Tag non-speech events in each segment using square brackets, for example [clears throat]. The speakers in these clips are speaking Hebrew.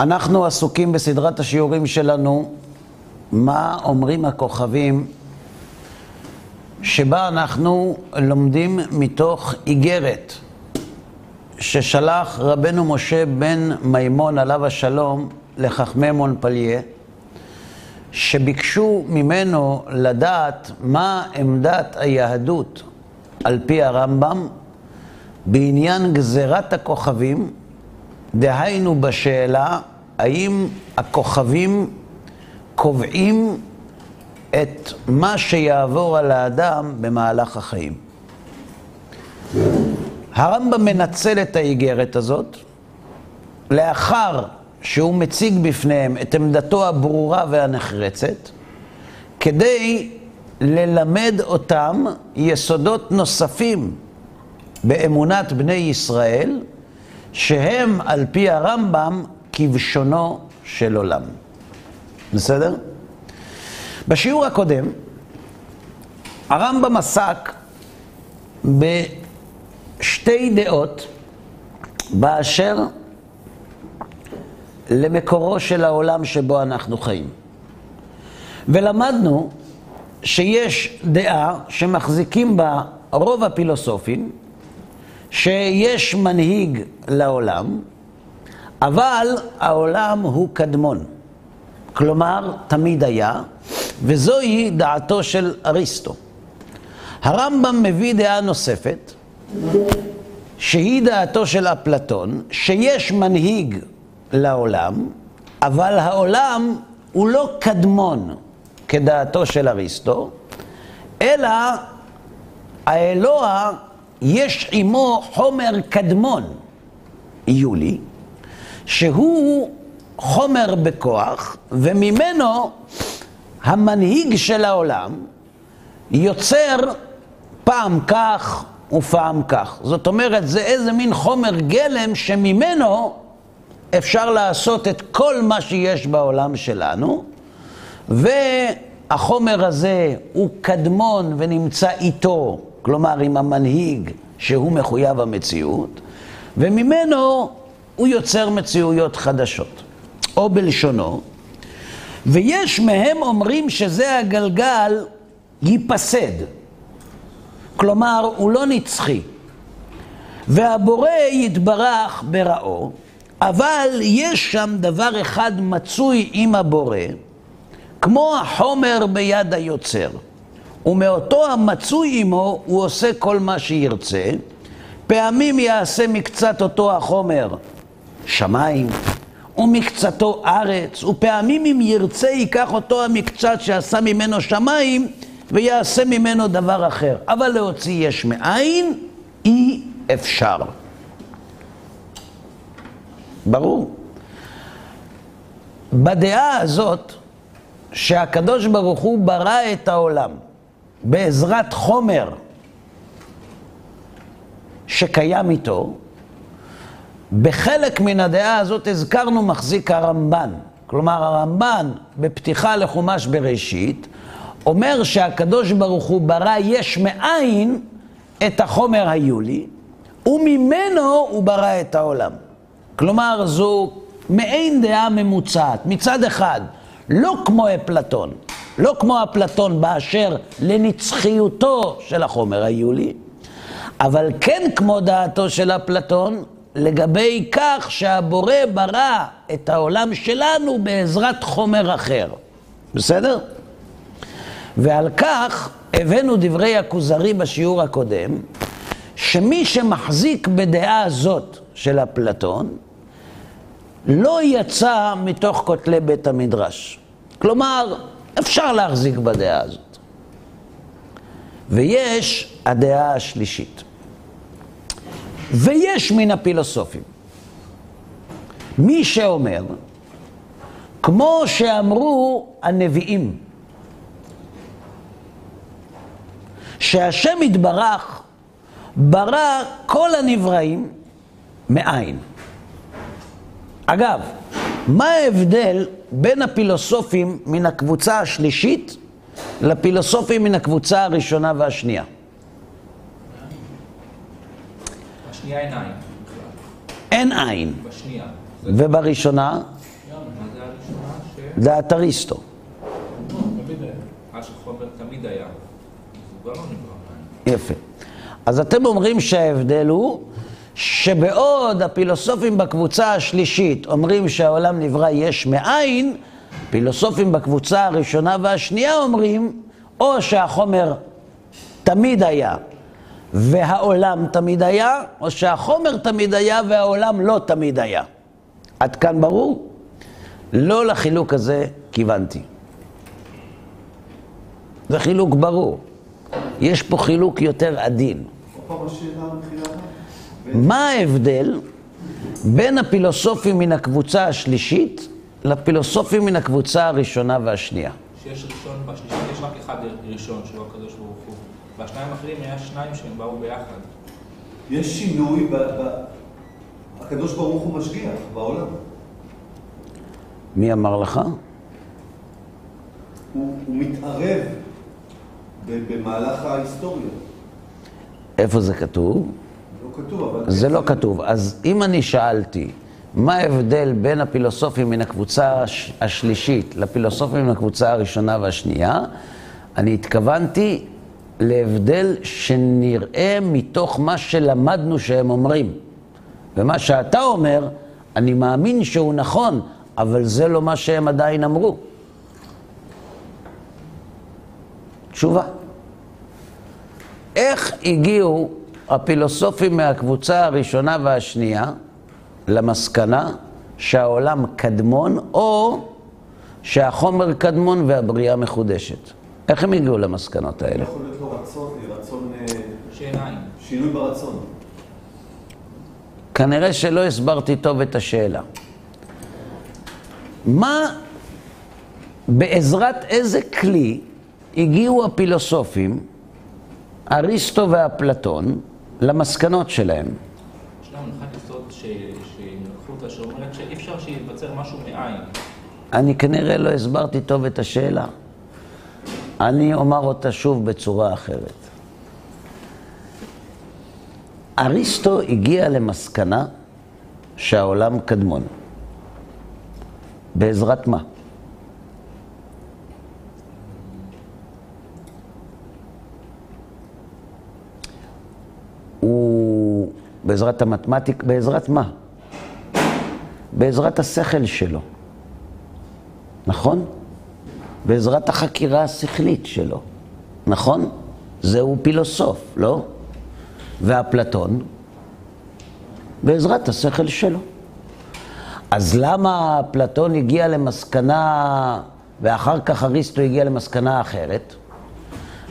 אנחנו עסוקים בסדרת השיעורים שלנו, מה אומרים הכוכבים, שבה אנחנו לומדים מתוך איגרת ששלח רבנו משה בן מימון עליו השלום לחכמי מונפליה, שביקשו ממנו לדעת מה עמדת היהדות על פי הרמב"ם בעניין גזירת הכוכבים, דהיינו בשאלה האם הכוכבים קובעים את מה שיעבור על האדם במהלך החיים. הרמב"ם מנצל את האיגרת הזאת לאחר שהוא מציג בפניהם את עמדתו הברורה והנחרצת, כדי ללמד אותם יסודות נוספים באמונת בני ישראל, שהם על פי הרמב"ם כבשונו של עולם. בסדר? בשיעור הקודם, הרמב"ם עסק בשתי דעות באשר למקורו של העולם שבו אנחנו חיים. ולמדנו שיש דעה שמחזיקים בה רוב הפילוסופים, שיש מנהיג לעולם, אבל העולם הוא קדמון. כלומר, תמיד היה, וזוהי דעתו של אריסטו. הרמב"ם מביא דעה נוספת, שהיא דעתו של אפלטון, שיש מנהיג לעולם, אבל העולם הוא לא קדמון כדעתו של אריסטו, אלא האלוה יש עמו חומר קדמון, יולי, שהוא חומר בכוח, וממנו המנהיג של העולם יוצר פעם כך ופעם כך. זאת אומרת, זה איזה מין חומר גלם שממנו אפשר לעשות את כל מה שיש בעולם שלנו, והחומר הזה הוא קדמון ונמצא איתו, כלומר עם המנהיג שהוא מחויב המציאות, וממנו הוא יוצר מציאויות חדשות. או בלשונו, ויש מהם אומרים שזה הגלגל ייפסד. כלומר, הוא לא נצחי. והבורא יתברך ברעו, אבל יש שם דבר אחד מצוי עם הבורא, כמו החומר ביד היוצר. ומאותו המצוי עמו הוא עושה כל מה שירצה. פעמים יעשה מקצת אותו החומר שמיים, ומקצתו ארץ, ופעמים אם ירצה ייקח אותו המקצת שעשה ממנו שמיים ויעשה ממנו דבר אחר. אבל להוציא יש מאין אי אפשר. ברור. בדעה הזאת, שהקדוש ברוך הוא ברא את העולם בעזרת חומר שקיים איתו, בחלק מן הדעה הזאת הזכרנו מחזיק הרמב"ן. כלומר, הרמב"ן בפתיחה לחומש בראשית, אומר שהקדוש ברוך הוא ברא יש מאין את החומר היולי, וממנו הוא ברא את העולם. כלומר, זו מעין דעה ממוצעת. מצד אחד, לא כמו אפלטון, לא כמו אפלטון באשר לנצחיותו של החומר היולי, אבל כן כמו דעתו של אפלטון, לגבי כך שהבורא ברא את העולם שלנו בעזרת חומר אחר. בסדר? ועל כך הבאנו דברי הכוזרי בשיעור הקודם, שמי שמחזיק בדעה הזאת של אפלטון, לא יצא מתוך כותלי בית המדרש. כלומר, אפשר להחזיק בדעה הזאת. ויש הדעה השלישית. ויש מן הפילוסופים מי שאומר, כמו שאמרו הנביאים, שהשם יתברך ברא כל הנבראים מאין. אגב, מה ההבדל בין הפילוסופים מן הקבוצה השלישית לפילוסופים מן הקבוצה הראשונה והשנייה? בשנייה אין עין. אין עין. בשנייה. ובראשונה, דעת אריסטו. לא יפה. אז אתם אומרים שההבדל הוא שבעוד הפילוסופים בקבוצה השלישית אומרים שהעולם נברא יש מאין, פילוסופים בקבוצה הראשונה והשנייה אומרים או שהחומר תמיד היה והעולם תמיד היה, או שהחומר תמיד היה והעולם לא תמיד היה. עד כאן ברור? לא לחילוק הזה כיוונתי. זה חילוק ברור. יש פה חילוק יותר עדין. מה ההבדל בין הפילוסופים מן הקבוצה השלישית לפילוסופים מן הקבוצה הראשונה והשנייה? שיש ראשון בשלישית, יש רק אחד ראשון, שהוא הקדוש ברוך הוא. והשניים האחרים היה שניים שהם באו ביחד. יש שינוי, ב... ב... הקדוש ברוך הוא משגיח בעולם. מי אמר לך? הוא, הוא מתערב במהלך ההיסטוריה. איפה זה כתוב? כתוב, אבל... זה לא כתוב. אז אם אני שאלתי, מה ההבדל בין הפילוסופים מן הקבוצה השלישית לפילוסופים מן הקבוצה הראשונה והשנייה, אני התכוונתי להבדל שנראה מתוך מה שלמדנו שהם אומרים. ומה שאתה אומר, אני מאמין שהוא נכון, אבל זה לא מה שהם עדיין אמרו. תשובה. איך הגיעו הפילוסופים מהקבוצה הראשונה והשנייה למסקנה שהעולם קדמון, או שהחומר קדמון והבריאה מחודשת? איך הם הגיעו למסקנות האלה? יכול להיות לו רצון, רצון... אה, שעיניים. שינוי ברצון. כנראה שלא הסברתי טוב את השאלה. מה, בעזרת איזה כלי הגיעו הפילוסופים, אריסטו ואפלטון, למסקנות שלהם? יש לנו הנחת יסוד שלקחו אותה שאומרת שאי אפשר שייווצר משהו מאין. אני כנראה לא הסברתי טוב את השאלה. אני אומר אותה שוב בצורה אחרת. אריסטו הגיע למסקנה שהעולם קדמון. בעזרת מה? הוא בעזרת המתמטיקה, בעזרת מה? בעזרת השכל שלו, נכון? בעזרת החקירה השכלית שלו, נכון? זהו פילוסוף, לא? ואפלטון, בעזרת השכל שלו. אז למה אפלטון הגיע למסקנה, ואחר כך אריסטו הגיע למסקנה אחרת?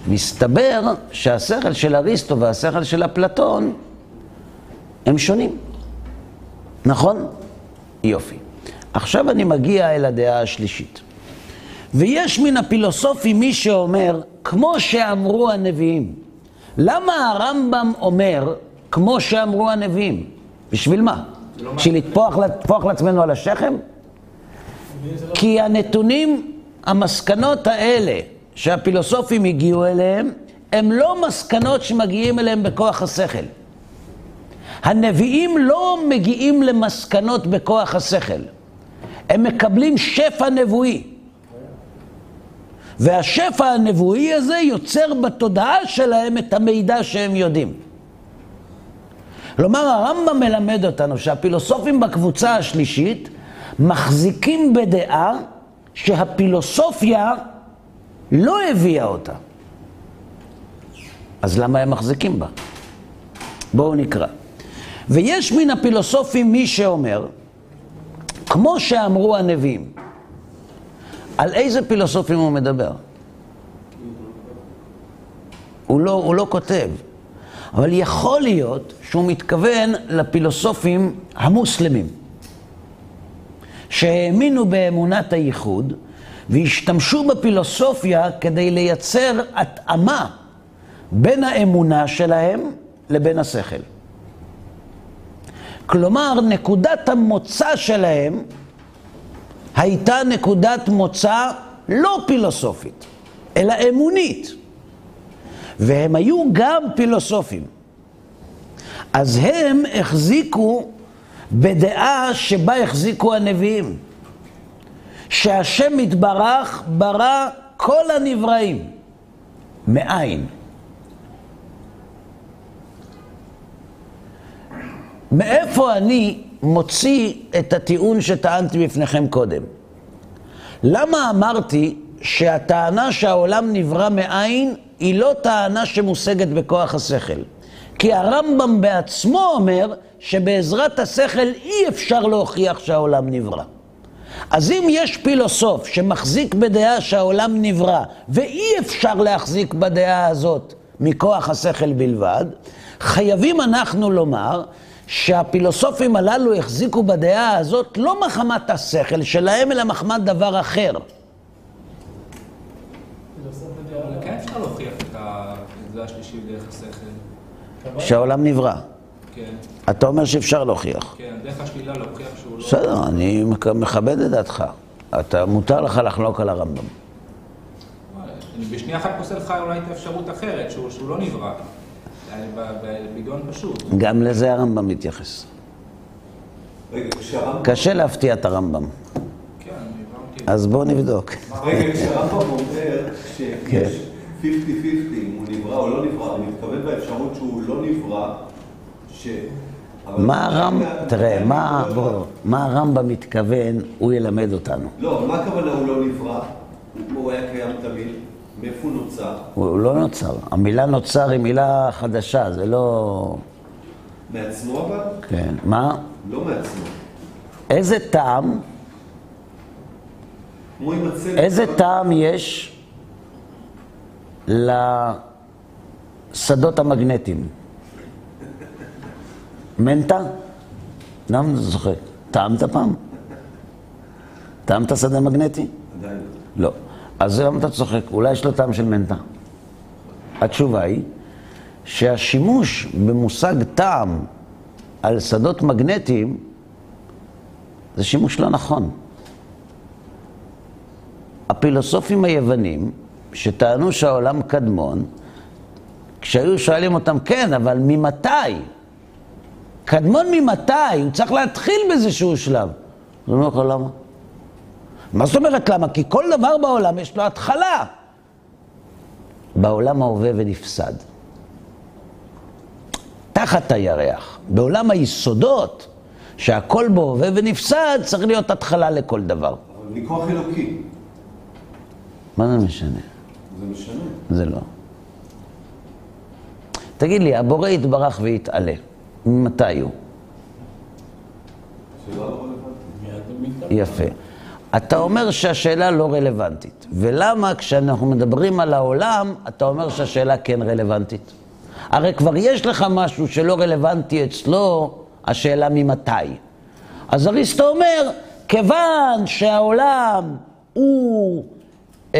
מסתבר שהשכל של אריסטו והשכל של אפלטון הם שונים, נכון? יופי. עכשיו אני מגיע אל הדעה השלישית. ויש מן הפילוסופים מי שאומר, כמו שאמרו הנביאים. למה הרמב"ם אומר, כמו שאמרו הנביאים? בשביל מה? בשביל לטפוח לעצמנו על השכם? כי הנתונים, המסקנות האלה שהפילוסופים הגיעו אליהם, הם לא מסקנות שמגיעים אליהם בכוח השכל. הנביאים לא מגיעים למסקנות בכוח השכל. הם מקבלים שפע נבואי. והשפע הנבואי הזה יוצר בתודעה שלהם את המידע שהם יודעים. כלומר, הרמב"ם מלמד אותנו שהפילוסופים בקבוצה השלישית מחזיקים בדעה שהפילוסופיה לא הביאה אותה. אז למה הם מחזיקים בה? בואו נקרא. ויש מן הפילוסופים מי שאומר, כמו שאמרו הנביאים, על איזה פילוסופים הוא מדבר? הוא לא, הוא לא כותב, אבל יכול להיות שהוא מתכוון לפילוסופים המוסלמים, שהאמינו באמונת הייחוד והשתמשו בפילוסופיה כדי לייצר התאמה בין האמונה שלהם לבין השכל. כלומר, נקודת המוצא שלהם הייתה נקודת מוצא לא פילוסופית, אלא אמונית. והם היו גם פילוסופים. אז הם החזיקו בדעה שבה החזיקו הנביאים, שהשם יתברך ברא כל הנבראים מאין. מאיפה אני מוציא את הטיעון שטענתי בפניכם קודם? למה אמרתי שהטענה שהעולם נברא מאין היא לא טענה שמושגת בכוח השכל? כי הרמב"ם בעצמו אומר שבעזרת השכל אי אפשר להוכיח שהעולם נברא. אז אם יש פילוסוף שמחזיק בדעה שהעולם נברא, ואי אפשר להחזיק בדעה הזאת מכוח השכל בלבד, חייבים אנחנו לומר שהפילוסופים הללו החזיקו בדעה הזאת לא מחמת השכל שלהם, אלא מחמת דבר אחר. שהעולם נברא. כן, אתה אומר שאפשר להוכיח. כן, דרך השלילה להוכיח שהוא לא... בסדר, אני מכבד את דעתך. אתה, מותר לך לחלוק על הרמב"ם. אני בשנייה אחת פוסל לך אולי את האפשרות אחרת, שהוא שהוא לא נברא. בהיגיון פשוט. גם לזה הרמב"ם מתייחס. רגע, כשהרמב"ם... קשה להפתיע את הרמב"ם. כן, אני הבנתי. אז בואו נבדוק. רגע, כשהרמב"ם אומר שיש 50-50 אם הוא נברא או לא נברא, הוא מתכוון באפשרות שהוא לא נברא, מה הרמב"ם, תראה, מה, בוא, מה הרמב"ם מתכוון, הוא ילמד אותנו. לא, מה הכוונה הוא לא נברא? הוא היה קיים תמיד, מאיפה הוא נוצר? הוא לא נוצר. המילה נוצר היא מילה חדשה, זה לא... מעצמו אבל? כן. מה? לא מעצמו. איזה טעם. איזה טעם יש לשדות המגנטיים? מנטה? למה אתה צוחק? טעמת פעם? טעמת שדה מגנטי? עדיין. לא. אז למה אתה צוחק? אולי יש לו טעם של מנטה. התשובה היא שהשימוש במושג טעם על שדות מגנטיים זה שימוש לא נכון. הפילוסופים היוונים, שטענו שהעולם קדמון, כשהיו שואלים אותם, כן, אבל ממתי? קדמון ממתי? הוא צריך להתחיל באיזשהו שלב. אז הוא אומר לך, למה? מה זאת אומרת למה? כי כל דבר בעולם יש לו התחלה. בעולם ההווה ונפסד. תחת הירח, בעולם היסודות, שהכל בו הווה ונפסד, צריך להיות התחלה לכל דבר. אבל מכוח אלוקי. מה זה משנה? זה משנה. זה לא. תגיד לי, הבורא יתברך ויתעלה, ממתי הוא? יפה. אתה אומר שהשאלה לא רלוונטית. ולמה כשאנחנו מדברים על העולם, אתה אומר שהשאלה כן רלוונטית? הרי כבר יש לך משהו שלא רלוונטי אצלו, השאלה ממתי. אז אריסטו אומר, כיוון שהעולם הוא אה,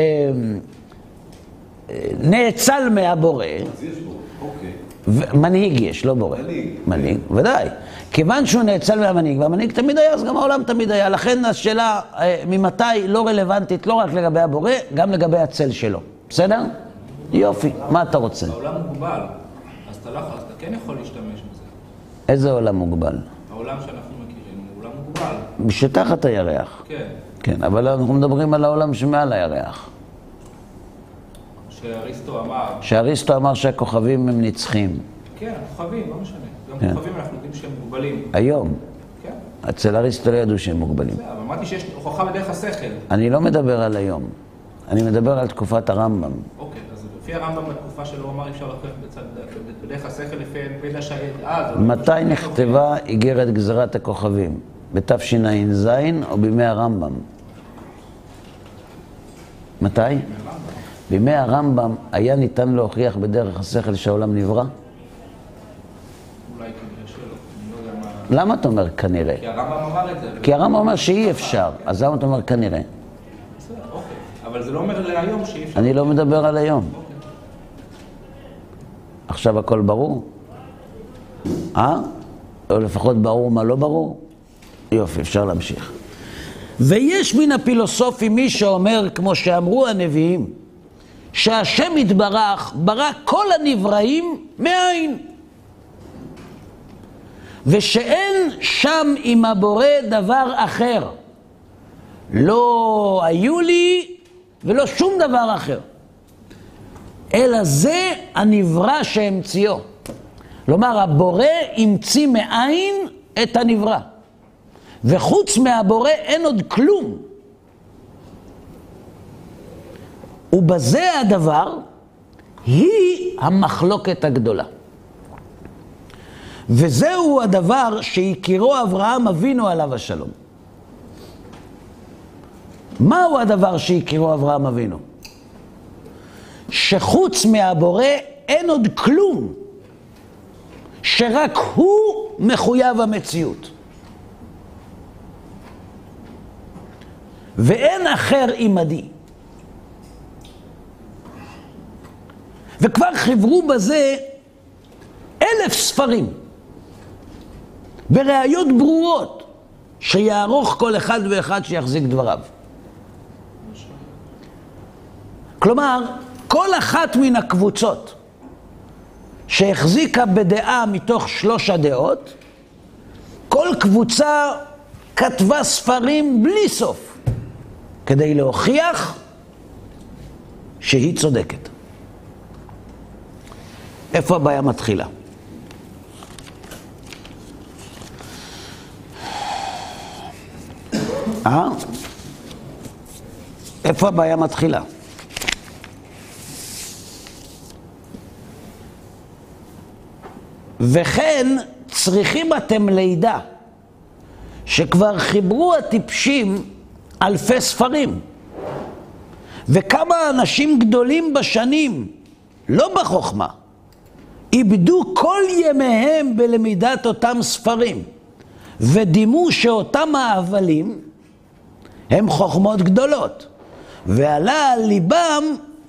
אה, נאצל מהבורא, אז יש בו, אוקיי. מנהיג יש, לא בורא. מנהיג. מנהיג, ודאי. כיוון שהוא נאצל מהמנהיג, והמנהיג תמיד היה, אז גם העולם תמיד היה. לכן השאלה אה, ממתי לא רלוונטית, לא רק לגבי הבורא, גם לגבי הצל שלו. בסדר? יופי, מה אתה רוצה? העולם מוגבל, אז אתה לא יכול, אז אתה כן יכול להשתמש בזה. איזה עולם מוגבל? העולם שאנחנו מכירים הוא עולם מוגבל. שתחת הירח. כן, כן, אבל אנחנו מדברים על העולם שמעל הירח. שאריסטו אמר, שאריסטו אמר שהכוכבים הם נצחים. כן, כוכבים, לא משנה. גם כן. כוכבים אנחנו יודעים שהם מוגבלים. היום, כן, אצל אריסטו לא ידעו שהם מוגבלים. בסדר, אבל אמרתי שיש הוכחה בדרך השכל. אני לא מדבר על היום, אני מדבר על תקופת הרמב"ם. אוקיי, אז לפי הרמב"ם בתקופה שלו אמר אפשר להוכיח בדרך השכל לפי מידע שהיה אז. מתי נכתבה איגרת גזירת הכוכבים? בתשע"ז או בימי הרמב"ם? מתי? בימי הרמב"ם היה ניתן להוכיח בדרך השכל שהעולם נברא? לא. למה אתה אומר כנראה? כי הרמב"ם אמר את זה. כי הרמב"ם אומר שאי אפשר, אז למה אתה אומר כנראה? אוקיי. אבל זה לא אומר להיום שאי אפשר. אני לא מדבר על היום. אוקיי. עכשיו הכל ברור? אה? או לפחות ברור מה לא ברור? יופי, אפשר להמשיך. ויש מן הפילוסופים מי שאומר, כמו שאמרו הנביאים, שהשם יתברך ברא כל הנבראים מאין. ושאין שם עם הבורא דבר אחר. לא היו לי ולא שום דבר אחר. אלא זה הנברא שהמציאו. כלומר, הבורא המציא מאין את הנברא. וחוץ מהבורא אין עוד כלום. ובזה הדבר היא המחלוקת הגדולה. וזהו הדבר שהכירו אברהם אבינו עליו השלום. מהו הדבר שהכירו אברהם אבינו? שחוץ מהבורא אין עוד כלום, שרק הוא מחויב המציאות. ואין אחר עמדי. וכבר חיברו בזה אלף ספרים, בראיות ברורות, שיערוך כל אחד ואחד שיחזיק דבריו. כלומר, כל אחת מן הקבוצות שהחזיקה בדעה מתוך שלוש הדעות, כל קבוצה כתבה ספרים בלי סוף כדי להוכיח שהיא צודקת. איפה הבעיה מתחילה? אה? איפה הבעיה מתחילה? וכן צריכים אתם לידע שכבר חיברו הטיפשים אלפי ספרים וכמה אנשים גדולים בשנים, לא בחוכמה, איבדו כל ימיהם בלמידת אותם ספרים ודימו שאותם ההבלים הם חוכמות גדולות ועלה על ליבם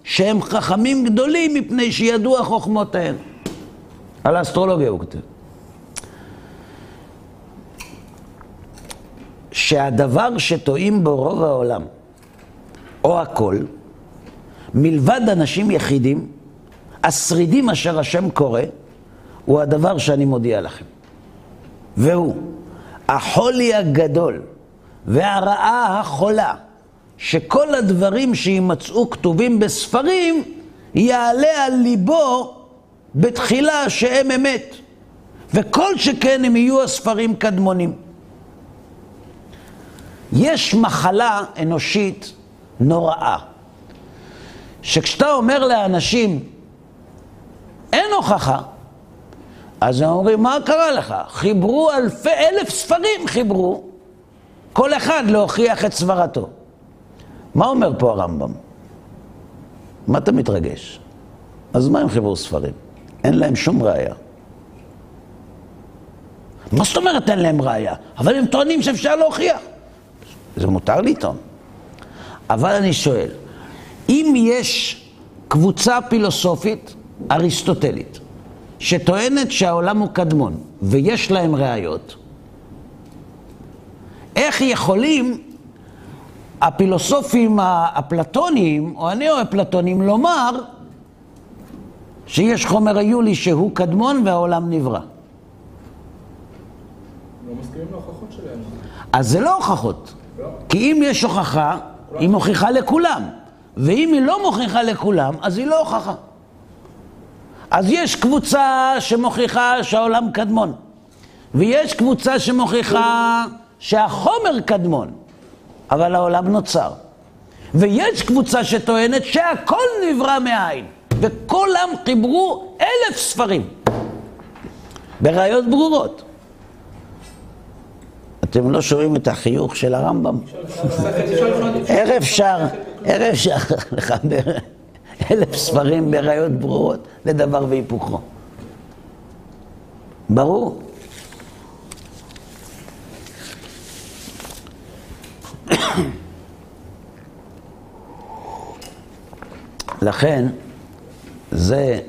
שהם חכמים גדולים מפני שידעו החוכמות ההן. על האסטרולוגיה הוא כותב. שהדבר שטועים בו רוב העולם, או הכל, מלבד אנשים יחידים, השרידים אשר השם קורא, הוא הדבר שאני מודיע לכם. והוא החולי הגדול והרעה החולה, שכל הדברים שימצאו כתובים בספרים, יעלה על ליבו בתחילה שהם אמת, וכל שכן הם יהיו הספרים קדמונים. יש מחלה אנושית נוראה, שכשאתה אומר לאנשים, אין הוכחה, אז הם אומרים, מה קרה לך? חיברו אלפי, אלף ספרים חיברו, כל אחד להוכיח את סברתו. מה אומר פה הרמב"ם? מה אתה מתרגש? אז מה הם חיברו ספרים? אין להם שום ראייה. מה זאת אומרת אין להם ראייה? אבל הם טוענים שאפשר להוכיח. זה מותר לטעון. אבל אני שואל, אם יש קבוצה פילוסופית אריסטוטלית, שטוענת שהעולם הוא קדמון, ויש להם ראיות, איך יכולים הפילוסופים האפלטוניים, או הנאו-אפלטוניים, לומר שיש חומר היולי שהוא קדמון והעולם נברא. לא מסכימים להוכחות שלהם. אז זה לא הוכחות. לא. כי אם יש הוכחה, היא מוכיחה לכולם. ואם היא לא מוכיחה לכולם, אז היא לא הוכחה. אז יש קבוצה שמוכיחה שהעולם קדמון. ויש קבוצה שמוכיחה שהחומר קדמון, אבל העולם נוצר. ויש קבוצה שטוענת שהכל נברא מאין. וכולם חיברו אלף ספרים בראיות ברורות. אתם לא שומעים את החיוך של הרמב"ם? איך אפשר, איך אפשר לחבר אלף ספרים בראיות ברורות לדבר והיפוכו? ברור. לכן, זה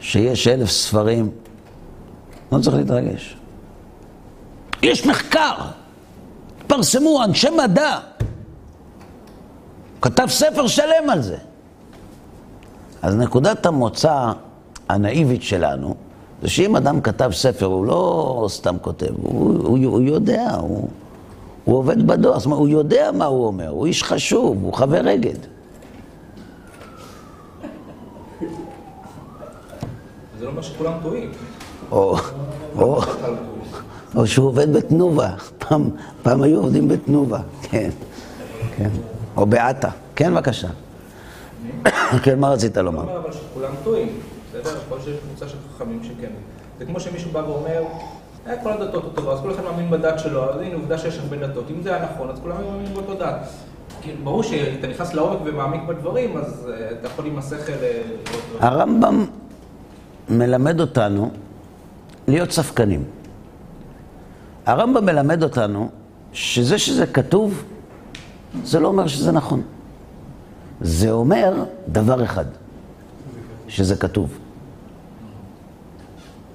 שיש אלף ספרים, לא צריך להתרגש. יש מחקר, פרסמו אנשי מדע, כתב ספר שלם על זה. אז נקודת המוצא הנאיבית שלנו, זה שאם אדם כתב ספר, הוא לא סתם כותב, הוא, הוא, הוא יודע, הוא, הוא עובד בדואר, זאת אומרת, הוא יודע מה הוא אומר, הוא איש חשוב, הוא חבר אגד. זה לא אומר שכולם טועים. או, או, או שהוא עובד בתנובה. פעם, פעם היו עובדים בתנובה, כן, כן. או בעטה. כן, בבקשה. [coughs] כן, מה רצית לומר? אומר אבל שכולם טועים, בסדר? יכול להיות שיש קבוצה של חכמים שכן. זה כמו שמישהו בא ואומר, אה, כל הדתות אותו דבר, אז כל אחד מאמין בדת שלו, אז הנה עובדה שיש הרבה דתות. אם זה היה נכון, אז כולם מאמינים באותו דת. ברור שאתה נכנס לעומק ומעמיק בדברים, אז אה, אתה יכול עם השכל... אה. הרמב"ם מלמד אותנו להיות ספקנים. הרמב"ם מלמד אותנו שזה שזה כתוב, זה לא אומר שזה נכון. זה אומר דבר אחד, שזה כתוב.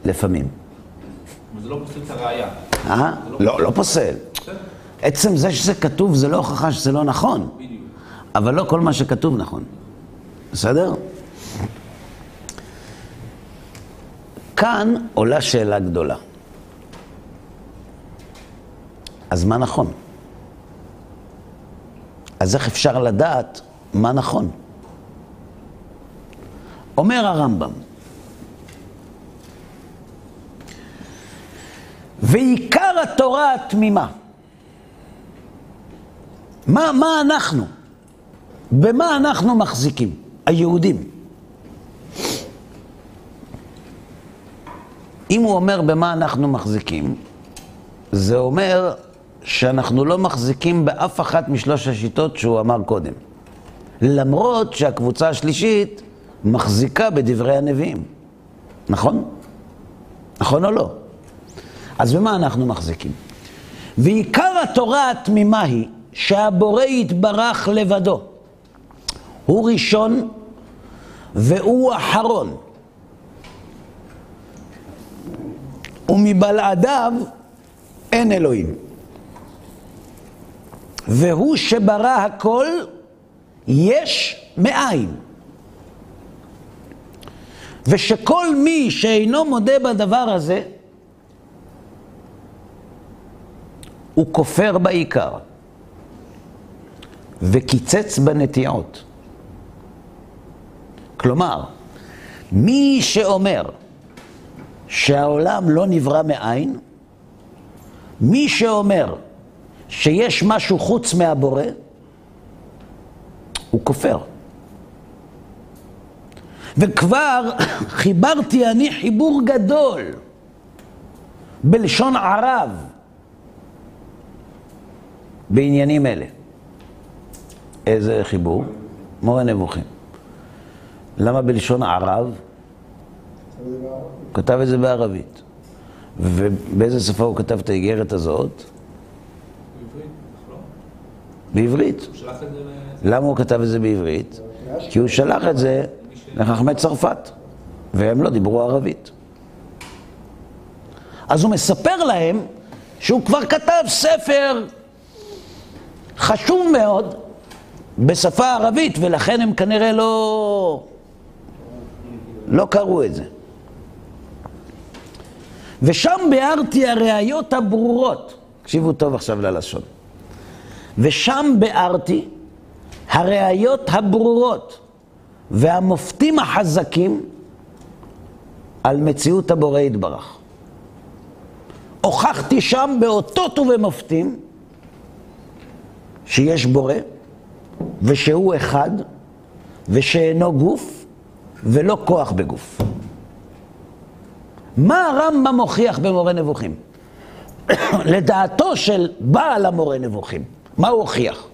לפעמים. זה לא פוסל את הראייה. אה? לא, לא פוסל. עצם זה שזה כתוב זה לא הוכחה שזה לא נכון. אבל לא כל מה שכתוב נכון. בסדר? כאן עולה שאלה גדולה. אז מה נכון? אז איך אפשר לדעת מה נכון? אומר הרמב"ם, ועיקר התורה התמימה, מה, מה אנחנו? במה אנחנו מחזיקים? היהודים. אם הוא אומר במה אנחנו מחזיקים, זה אומר שאנחנו לא מחזיקים באף אחת משלוש השיטות שהוא אמר קודם. למרות שהקבוצה השלישית מחזיקה בדברי הנביאים. נכון? נכון או לא? אז במה אנחנו מחזיקים? ועיקר התורה התמימה היא שהבורא יתברך לבדו. הוא ראשון והוא אחרון. ומבלעדיו אין אלוהים. והוא שברא הכל יש מאין. ושכל מי שאינו מודה בדבר הזה, הוא כופר בעיקר וקיצץ בנטיעות. כלומר, מי שאומר שהעולם לא נברא מאין, מי שאומר שיש משהו חוץ מהבורא, הוא כופר. וכבר חיברתי אני חיבור גדול בלשון ערב בעניינים אלה. איזה חיבור? מורה נבוכים. למה בלשון ערב? הוא כתב את זה בערבית. ובאיזה שפה הוא כתב את האיגרת הזאת? בעברית, לא? בעברית. למה הוא כתב את זה בעברית? כי הוא שלח את זה לחכמי צרפת, והם לא דיברו ערבית. אז הוא מספר להם שהוא כבר כתב ספר חשוב מאוד בשפה ערבית, ולכן הם כנראה לא, לא קראו את זה. ושם ביארתי הראיות הברורות, תקשיבו טוב עכשיו ללשון, ושם ביארתי הראיות הברורות והמופתים החזקים על מציאות הבורא יתברך. הוכחתי שם באותות ובמופתים שיש בורא ושהוא אחד ושאינו גוף ולא כוח בגוף. מה הרמב"ם מוכיח במורה נבוכים? [coughs] לדעתו של בעל המורה נבוכים, מה הוא הוכיח?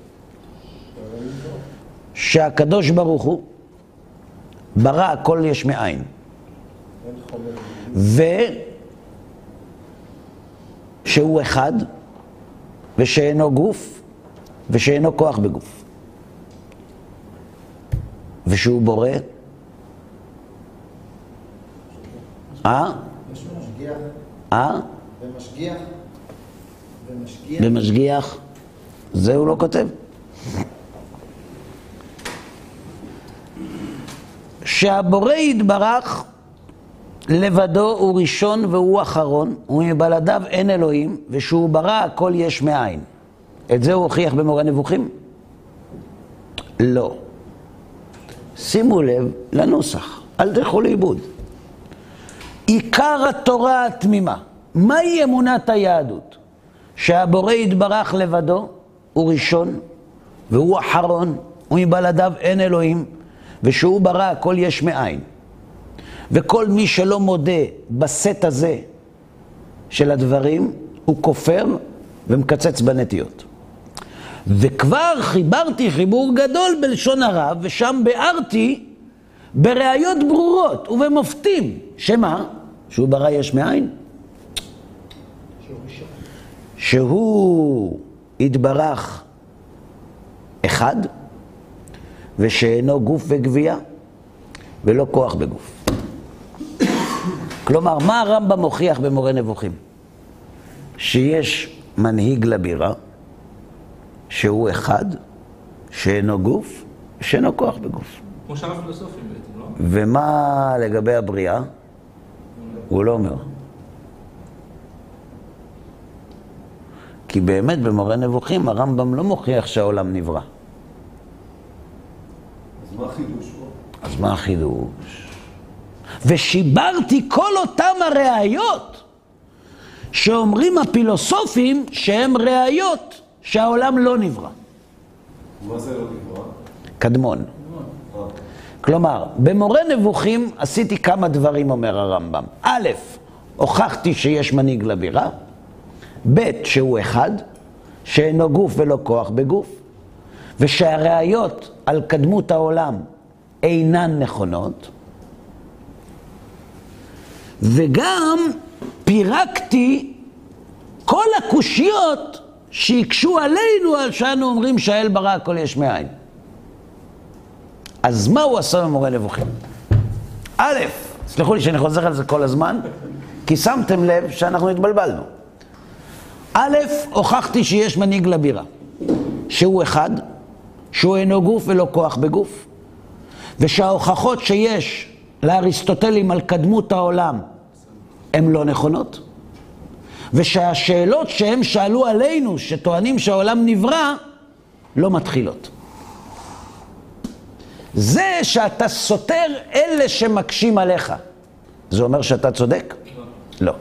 שהקדוש ברוך הוא ברא הכל יש מאין. ושהוא אחד, ושאינו גוף, ושאינו כוח בגוף. ושהוא בורא. אה? יש משגיח אה? ומשגיח ומשגיח. ומשגיח. זה הוא לא כותב. שהבורא יתברך לבדו הוא ראשון והוא אחרון, ומבלעדיו אין אלוהים, ושהוא ברא הכל יש מאין. את זה הוא הוכיח במורה נבוכים? לא. שימו לב לנוסח, אל תלכו לאיבוד. עיקר התורה התמימה, מהי אמונת היהדות? שהבורא יתברך לבדו הוא ראשון והוא אחרון ומבלעדיו אין אלוהים ושהוא ברא הכל יש מאין. וכל מי שלא מודה בסט הזה של הדברים, הוא כופר ומקצץ בנטיות. וכבר חיברתי חיבור גדול בלשון הרב, ושם ביארתי בראיות ברורות ובמופתים, שמה? שהוא ברא יש מאין? שהוא יתברך אחד, ושאינו גוף וגבייה, ולא כוח בגוף. כלומר, מה הרמב"ם מוכיח במורה נבוכים? שיש מנהיג לבירה, שהוא אחד, שאינו גוף, שאינו כוח בגוף. כמו שאר הפילוסופים בעצם, לא? ומה לגבי הבריאה? הוא לא אומר. כי באמת במורה נבוכים הרמב"ם לא מוכיח שהעולם נברא. אז מה החידוש פה? אז מה החידוש? ושיברתי כל אותם הראיות שאומרים הפילוסופים שהם ראיות שהעולם לא נברא. מה זה לא נברא? קדמון. כלומר, במורה נבוכים עשיתי כמה דברים, אומר הרמב"ם. א', הוכחתי שיש מנהיג לבירה, ב', שהוא אחד, שאינו גוף ולא כוח בגוף, ושהראיות על קדמות העולם אינן נכונות, וגם פירקתי כל הקושיות שהקשו עלינו על שאנו אומרים שהאל ברא הכל יש מאין. אז מה הוא עשה במורה נבוכים? א', סלחו לי שאני חוזר על זה כל הזמן, כי שמתם לב שאנחנו התבלבלנו. א', הוכחתי שיש מנהיג לבירה, שהוא אחד, שהוא אינו גוף ולא כוח בגוף, ושההוכחות שיש לאריסטוטלים על קדמות העולם הן לא נכונות, ושהשאלות שהם שאלו עלינו, שטוענים שהעולם נברא, לא מתחילות. זה שאתה סותר אלה שמקשים עליך, זה אומר שאתה צודק? לא.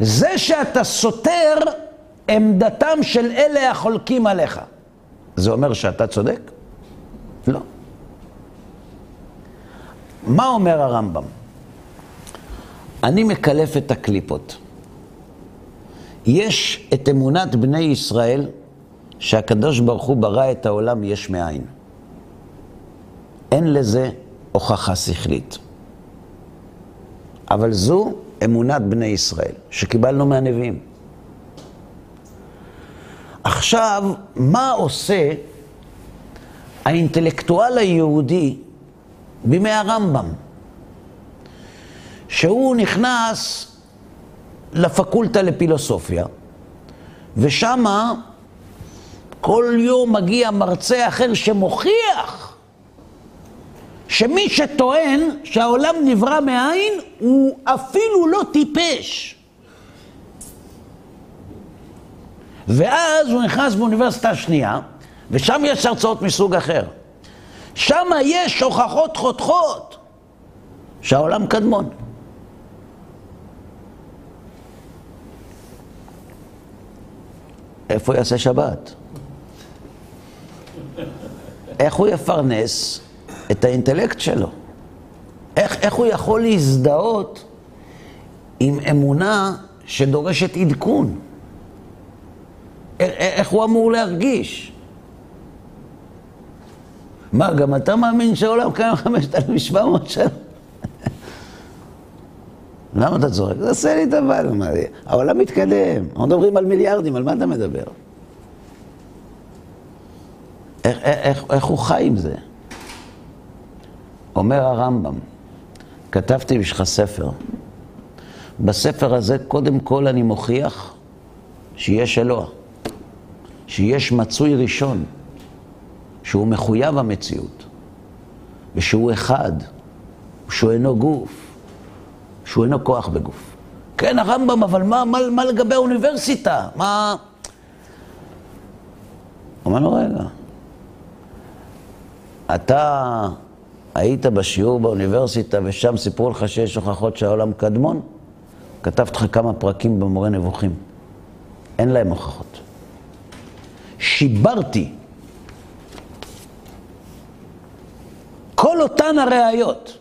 זה שאתה סותר עמדתם של אלה החולקים עליך, זה אומר שאתה צודק? לא. מה אומר הרמב"ם? אני מקלף את הקליפות. יש את אמונת בני ישראל שהקדוש ברוך הוא ברא את העולם יש מאין. אין לזה הוכחה שכלית. אבל זו אמונת בני ישראל, שקיבלנו מהנביאים. עכשיו, מה עושה האינטלקטואל היהודי בימי הרמב"ם? שהוא נכנס לפקולטה לפילוסופיה, ושמה כל יום מגיע מרצה אחר שמוכיח שמי שטוען שהעולם נברא מאין הוא אפילו לא טיפש. ואז הוא נכנס באוניברסיטה השנייה, ושם יש הרצאות מסוג אחר. שם יש הוכחות חותכות שהעולם קדמון. איפה יעשה שבת? איך הוא יפרנס את האינטלקט שלו? איך, איך הוא יכול להזדהות עם אמונה שדורשת עדכון? איך הוא אמור להרגיש? מה, גם אתה מאמין שהעולם קיים 5,700 שנה? [laughs] למה אתה צוחק? תעשה לי טובה. העולם מתקדם, אנחנו מדברים על מיליארדים, על מה אתה מדבר? איך, איך, איך הוא חי עם זה? אומר הרמב"ם, כתבתי בשבילך ספר. בספר הזה קודם כל אני מוכיח שיש אלוה, שיש מצוי ראשון, שהוא מחויב המציאות, ושהוא אחד, שהוא אינו גוף, שהוא אינו כוח בגוף. כן, הרמב"ם, אבל מה, מה, מה לגבי האוניברסיטה? מה... אמר לו, רגע, אתה היית בשיעור באוניברסיטה ושם סיפרו לך שיש הוכחות שהעולם קדמון? כתבתי לך כמה פרקים במורה נבוכים. אין להם הוכחות. שיברתי כל אותן הראיות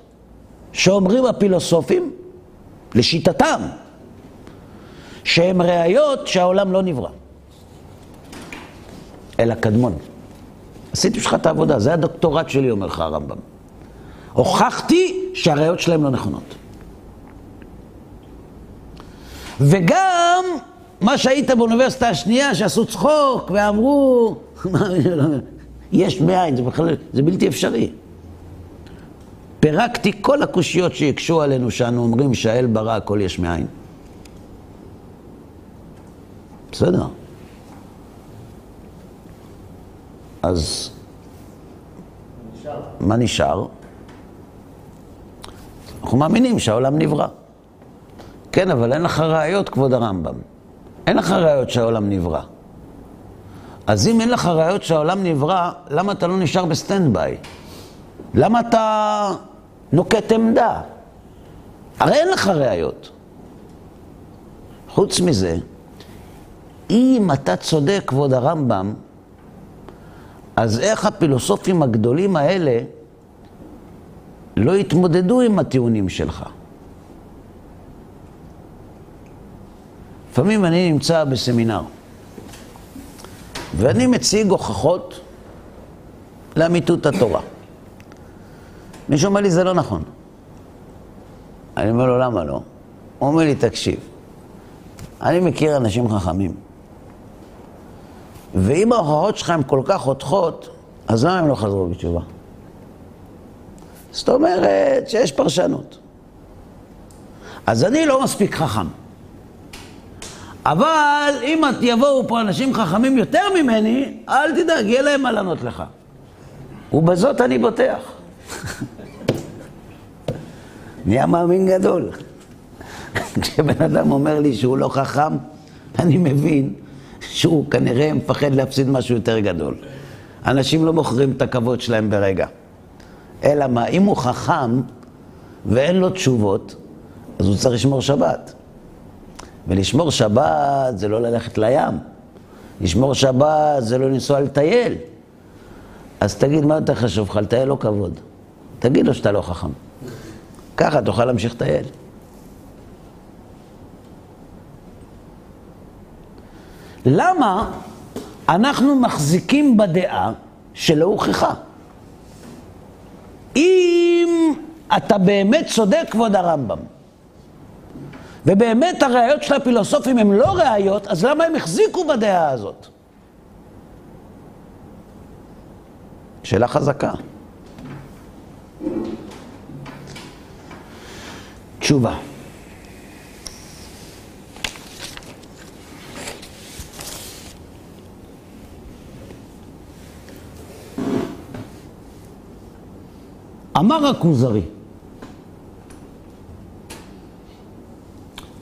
שאומרים הפילוסופים, לשיטתם, שהן ראיות שהעולם לא נברא, אלא קדמון. עשיתי בשבילך את העבודה, זה הדוקטורט שלי, אומר לך הרמב"ם. הוכחתי שהראיות שלהם לא נכונות. וגם מה שהיית באוניברסיטה השנייה, שעשו צחוק ואמרו, יש מאין, זה בכלל, זה בלתי אפשרי. פירקתי כל הקושיות שהקשו עלינו, שאנו אומרים שהאל ברא הכל יש מאין. בסדר. אז מה נשאר? אנחנו מאמינים שהעולם נברא. כן, אבל אין לך ראיות, כבוד הרמב"ם. אין לך ראיות שהעולם נברא. אז אם אין לך ראיות שהעולם נברא, למה אתה לא נשאר ב standby? למה אתה נוקט עמדה? הרי אין לך ראיות. חוץ מזה, אם אתה צודק, כבוד הרמב"ם, אז איך הפילוסופים הגדולים האלה לא התמודדו עם הטיעונים שלך? לפעמים אני נמצא בסמינר, ואני מציג הוכחות לאמיתות התורה. מישהו אומר לי, זה לא נכון. אני אומר לו, למה לא? הוא אומר לי, תקשיב, אני מכיר אנשים חכמים, ואם ההוכחות שלך הן כל כך חותכות, אז למה הם לא חזרו בתשובה? זאת אומרת שיש פרשנות. אז אני לא מספיק חכם. אבל אם יבואו פה אנשים חכמים יותר ממני, אל תדאג, יהיה להם מה לענות לך. ובזאת אני בוטח. [laughs] נהיה מאמין גדול. [laughs] כשבן אדם אומר לי שהוא לא חכם, אני מבין שהוא כנראה מפחד להפסיד משהו יותר גדול. אנשים לא מוכרים את הכבוד שלהם ברגע. אלא מה, אם הוא חכם ואין לו תשובות, אז הוא צריך לשמור שבת. ולשמור שבת זה לא ללכת לים. לשמור שבת זה לא לנסוע לטייל. אז תגיד, מה יותר חשוב לך, לטייל או כבוד? תגיד לו שאתה לא חכם. ככה תוכל להמשיך לטייל. למה אנחנו מחזיקים בדעה שלא הוכחה? אם אתה באמת צודק, כבוד הרמב"ם, ובאמת הראיות של הפילוסופים הן לא ראיות, אז למה הם החזיקו בדעה הזאת? שאלה חזקה. תשובה. אמר הכוזרי,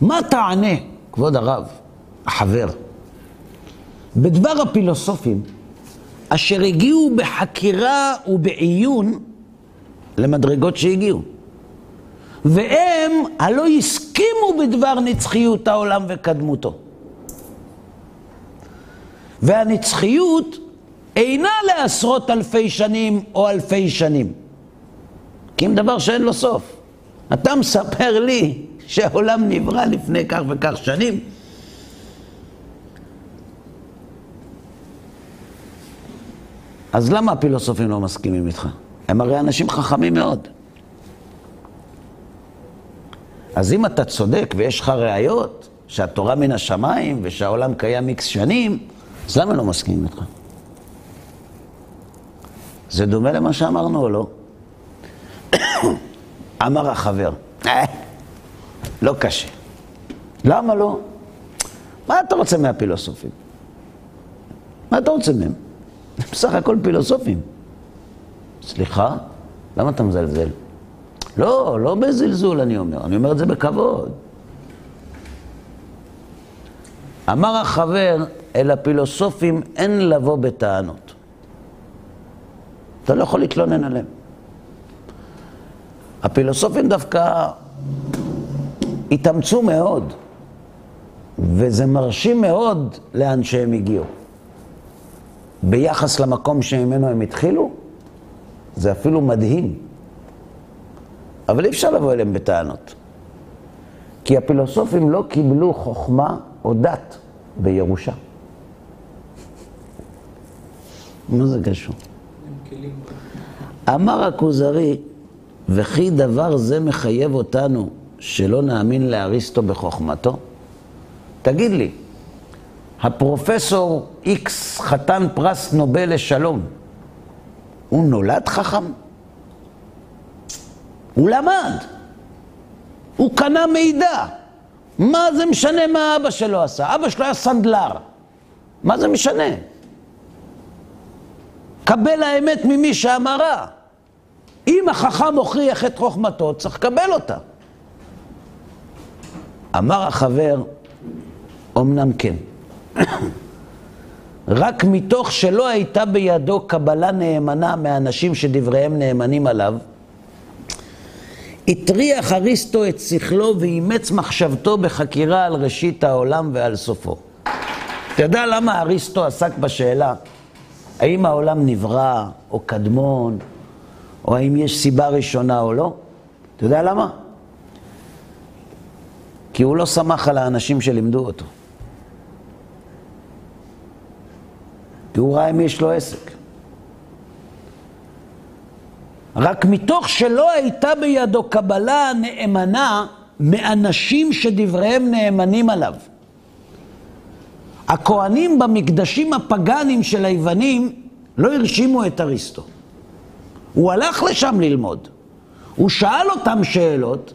מה תענה, כבוד הרב, החבר, בדבר הפילוסופים אשר הגיעו בחקירה ובעיון למדרגות שהגיעו, והם הלא הסכימו בדבר נצחיות העולם וקדמותו. והנצחיות אינה לעשרות אלפי שנים או אלפי שנים, כי אם דבר שאין לו סוף. אתה מספר לי שהעולם נברא לפני כך וכך שנים. אז למה הפילוסופים לא מסכימים איתך? הם הרי אנשים חכמים מאוד. אז אם אתה צודק ויש לך ראיות שהתורה מן השמיים ושהעולם קיים איקס שנים, אז למה לא מסכימים איתך? זה דומה למה שאמרנו או לא? [coughs] אמר החבר, [coughs] אה, לא קשה. למה לא? מה אתה רוצה מהפילוסופים? מה אתה רוצה מהם? בסך הכל פילוסופים. סליחה? למה אתה מזלזל? לא, לא בזלזול אני אומר, אני אומר את זה בכבוד. אמר החבר, אל הפילוסופים אין לבוא בטענות. אתה לא יכול להתלונן עליהם. הפילוסופים דווקא התאמצו מאוד, וזה מרשים מאוד לאן שהם הגיעו. ביחס למקום שממנו הם התחילו, זה אפילו מדהים. אבל אי אפשר לבוא אליהם בטענות. כי הפילוסופים לא קיבלו חוכמה או דת בירושה. מה זה קשור? אמר הכוזרי, וכי דבר זה מחייב אותנו שלא נאמין לאריסטו בחוכמתו? תגיד לי, הפרופסור איקס, חתן פרס נובל לשלום, הוא נולד חכם? הוא למד, הוא קנה מידע. מה זה משנה מה אבא שלו עשה? אבא שלו היה סנדלר. מה זה משנה? קבל האמת ממי שאמרה. אם החכם הוכיח את חוכמתו, צריך לקבל אותה. אמר החבר, אמנם כן. רק מתוך שלא הייתה בידו קבלה נאמנה מאנשים שדבריהם נאמנים עליו, הטריח אריסטו את שכלו ואימץ מחשבתו בחקירה על ראשית העולם ועל סופו. אתה יודע למה אריסטו עסק בשאלה האם העולם נברא או קדמון, או האם יש סיבה ראשונה או לא? אתה יודע למה? כי הוא לא סמך על האנשים שלימדו אותו. כי הוא ראה אם יש לו עסק. רק מתוך שלא הייתה בידו קבלה נאמנה מאנשים שדבריהם נאמנים עליו. הכהנים במקדשים הפגאנים של היוונים לא הרשימו את אריסטו. הוא הלך לשם ללמוד. הוא שאל אותם שאלות,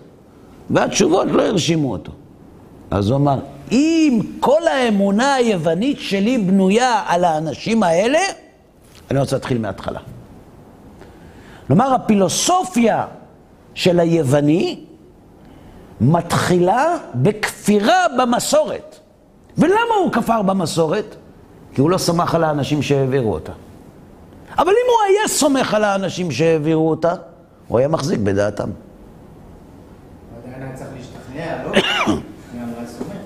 והתשובות לא הרשימו אותו. אז הוא אמר, אם כל האמונה היוונית שלי בנויה על האנשים האלה, אני רוצה להתחיל מההתחלה. כלומר, הפילוסופיה של היווני מתחילה בכפירה במסורת. ולמה הוא כפר במסורת? כי הוא לא סמך על האנשים שהעבירו אותה. אבל אם הוא היה סומך על האנשים שהעבירו אותה, הוא היה מחזיק בדעתם. לא? [coughs] אני אמרה סומך.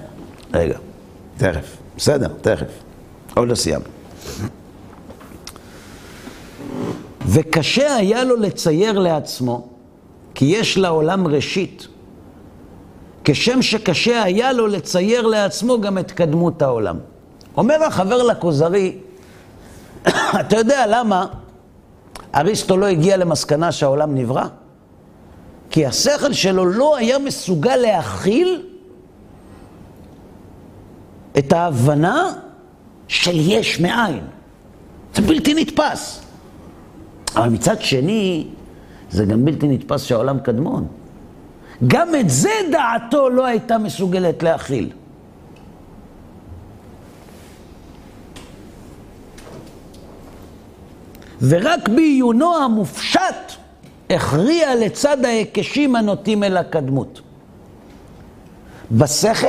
רגע, תכף. בסדר, תכף. עוד לא סיימנו. וקשה היה לו לצייר לעצמו, כי יש לעולם ראשית, כשם שקשה היה לו לצייר לעצמו גם את קדמות העולם. אומר החבר לכוזרי, [coughs] אתה יודע למה אריסטו לא הגיע למסקנה שהעולם נברא? כי השכל שלו לא היה מסוגל להכיל את ההבנה של יש מאין. זה בלתי נתפס. אבל מצד שני, זה גם בלתי נתפס שהעולם קדמון. גם את זה דעתו לא הייתה מסוגלת להכיל. ורק בעיונו המופשט הכריע לצד ההיקשים הנוטים אל הקדמות. בשכל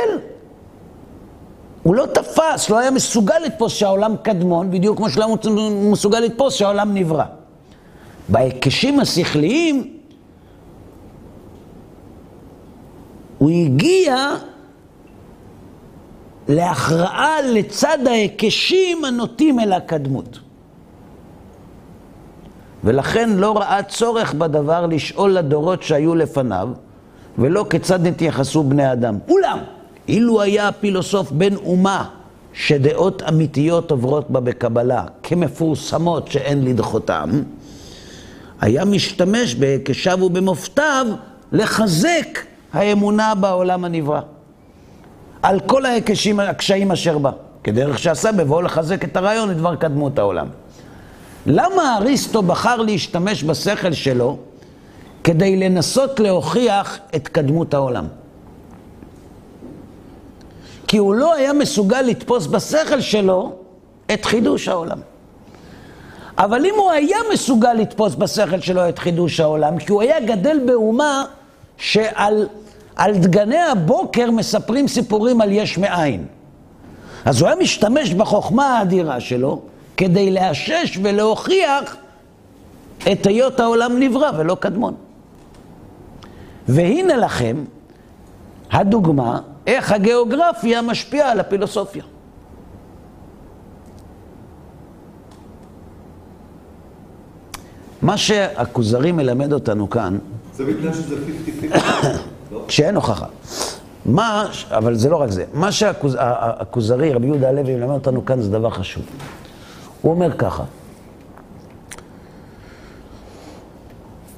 הוא לא תפס, לא היה מסוגל לתפוס שהעולם קדמון, בדיוק כמו שלא מסוגל לתפוס שהעולם נברא. בהיקשים השכליים הוא הגיע להכרעה לצד ההיקשים הנוטים אל הקדמות. ולכן לא ראה צורך בדבר לשאול לדורות שהיו לפניו, ולא כיצד נתייחסו בני אדם. אולם, אילו היה הפילוסוף בן אומה, שדעות אמיתיות עוברות בה בקבלה, כמפורסמות שאין לדחותם, היה משתמש בהיקשיו ובמופתיו לחזק האמונה בעולם הנברא. על כל ההיקשים, הקשיים אשר בה, כדרך שעשה בבואו לחזק את הרעיון לדבר קדמות העולם. למה אריסטו בחר להשתמש בשכל שלו כדי לנסות להוכיח את קדמות העולם? כי הוא לא היה מסוגל לתפוס בשכל שלו את חידוש העולם. אבל אם הוא היה מסוגל לתפוס בשכל שלו את חידוש העולם, כי הוא היה גדל באומה שעל על דגני הבוקר מספרים סיפורים על יש מאין. אז הוא היה משתמש בחוכמה האדירה שלו כדי לאשש ולהוכיח את היות העולם נברא ולא קדמון. והנה לכם הדוגמה איך הגיאוגרפיה משפיעה על הפילוסופיה. מה שהכוזרי מלמד אותנו כאן, זה בגלל שזה 50-50, לא? [coughs] כשאין הוכחה. מה, אבל זה לא רק זה, מה שהכוזרי, רבי יהודה הלוי, מלמד אותנו כאן זה דבר חשוב. הוא אומר ככה,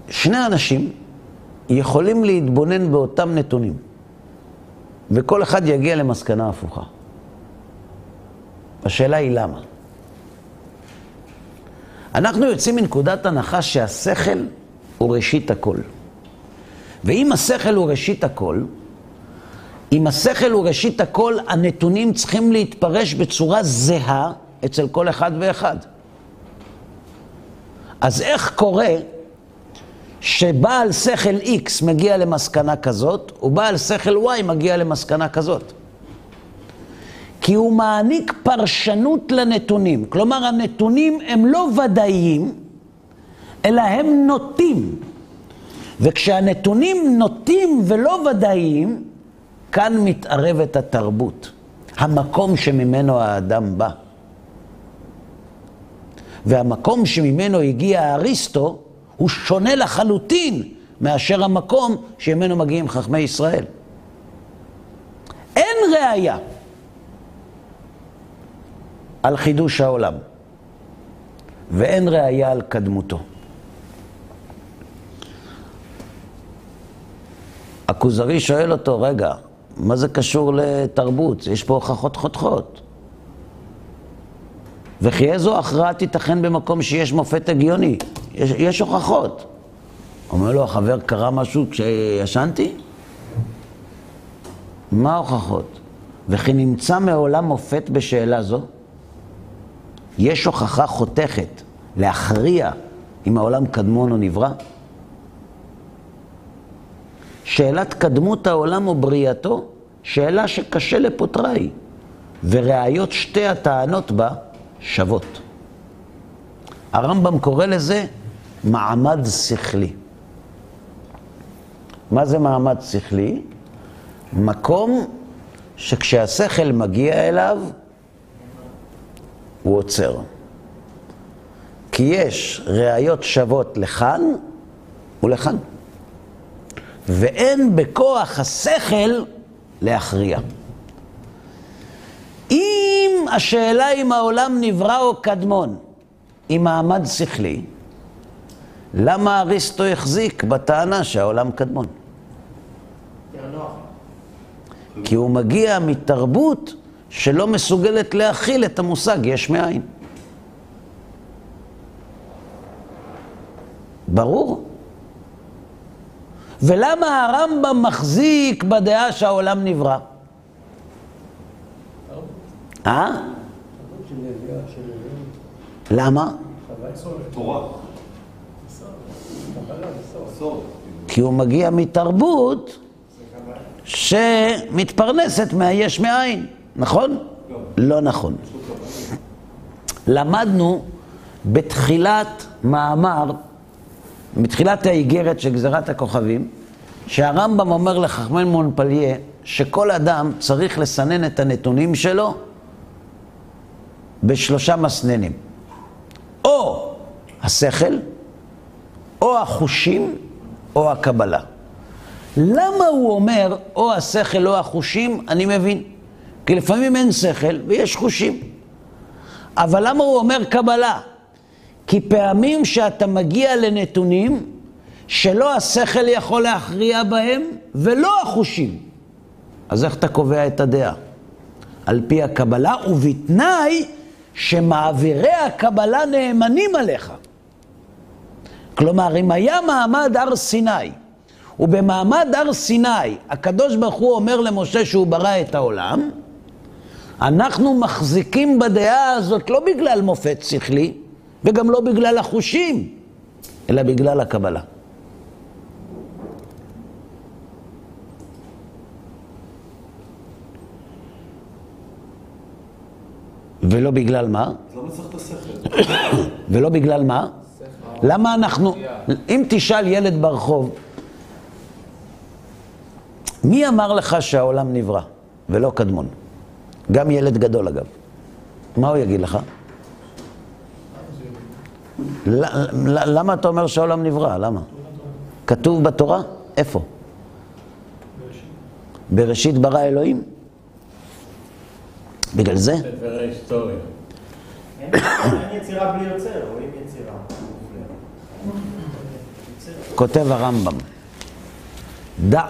שני אנשים יכולים להתבונן באותם נתונים, וכל אחד יגיע למסקנה הפוכה. השאלה היא למה. אנחנו יוצאים מנקודת הנחה שהשכל הוא ראשית הכל. ואם השכל הוא ראשית הכל, אם השכל הוא ראשית הכל, הנתונים צריכים להתפרש בצורה זהה אצל כל אחד ואחד. אז איך קורה שבעל שכל X מגיע למסקנה כזאת, ובעל שכל Y מגיע למסקנה כזאת? כי הוא מעניק פרשנות לנתונים. כלומר, הנתונים הם לא ודאיים, אלא הם נוטים. וכשהנתונים נוטים ולא ודאיים, כאן מתערבת התרבות, המקום שממנו האדם בא. והמקום שממנו הגיע אריסטו הוא שונה לחלוטין מאשר המקום שממנו מגיעים חכמי ישראל. אין ראייה על חידוש העולם, ואין ראייה על קדמותו. הכוזרי שואל אותו, רגע, מה זה קשור לתרבות? יש פה הוכחות חותכות. וכי איזו הכרעה תיתכן במקום שיש מופת הגיוני? יש, יש הוכחות. אומר לו, החבר קרה משהו כשישנתי? מה ההוכחות? וכי נמצא מעולם מופת בשאלה זו? יש הוכחה חותכת להכריע אם העולם קדמון או נברא? שאלת קדמות העולם או בריאתו, שאלה שקשה לפותרה היא, וראיות שתי הטענות בה שוות. הרמב"ם קורא לזה מעמד שכלי. מה זה מעמד שכלי? מקום שכשהשכל מגיע אליו, הוא עוצר. כי יש ראיות שוות לכאן ולכאן. ואין בכוח השכל להכריע. אם השאלה אם העולם נברא או קדמון היא מעמד שכלי, למה אריסטו החזיק בטענה שהעולם קדמון? כי הוא מגיע מתרבות שלא מסוגלת להכיל את המושג יש מאין. ברור. ולמה הרמב"ם מחזיק בדעה שהעולם נברא? אה? למה? כי הוא מגיע מתרבות שמתפרנסת מהיש מאין, נכון? לא נכון. למדנו בתחילת מאמר מתחילת האיגרת של גזירת הכוכבים, שהרמב"ם אומר לחכמי מונפליה שכל אדם צריך לסנן את הנתונים שלו בשלושה מסננים. או השכל, או החושים, או הקבלה. למה הוא אומר או השכל או החושים? אני מבין. כי לפעמים אין שכל ויש חושים. אבל למה הוא אומר קבלה? כי פעמים שאתה מגיע לנתונים שלא השכל יכול להכריע בהם ולא החושים. אז איך אתה קובע את הדעה? על פי הקבלה ובתנאי שמעבירי הקבלה נאמנים עליך. כלומר, אם היה מעמד הר סיני, ובמעמד הר סיני הקדוש ברוך הוא אומר למשה שהוא ברא את העולם, אנחנו מחזיקים בדעה הזאת לא בגלל מופת שכלי, וגם לא בגלל החושים, אלא בגלל הקבלה. ולא בגלל מה? השכל? [coughs] ולא בגלל מה? למה אנחנו... אם תשאל ילד ברחוב, מי אמר לך שהעולם נברא ולא קדמון? גם ילד גדול אגב. מה הוא יגיד לך? למה אתה אומר שהעולם נברא? למה? כתוב בתורה? איפה? בראשית ברא אלוהים? בגלל זה? ספר ההיסטוריה. אין יצירה בלי יוצר, רואים יצירה. כותב הרמב"ם, דע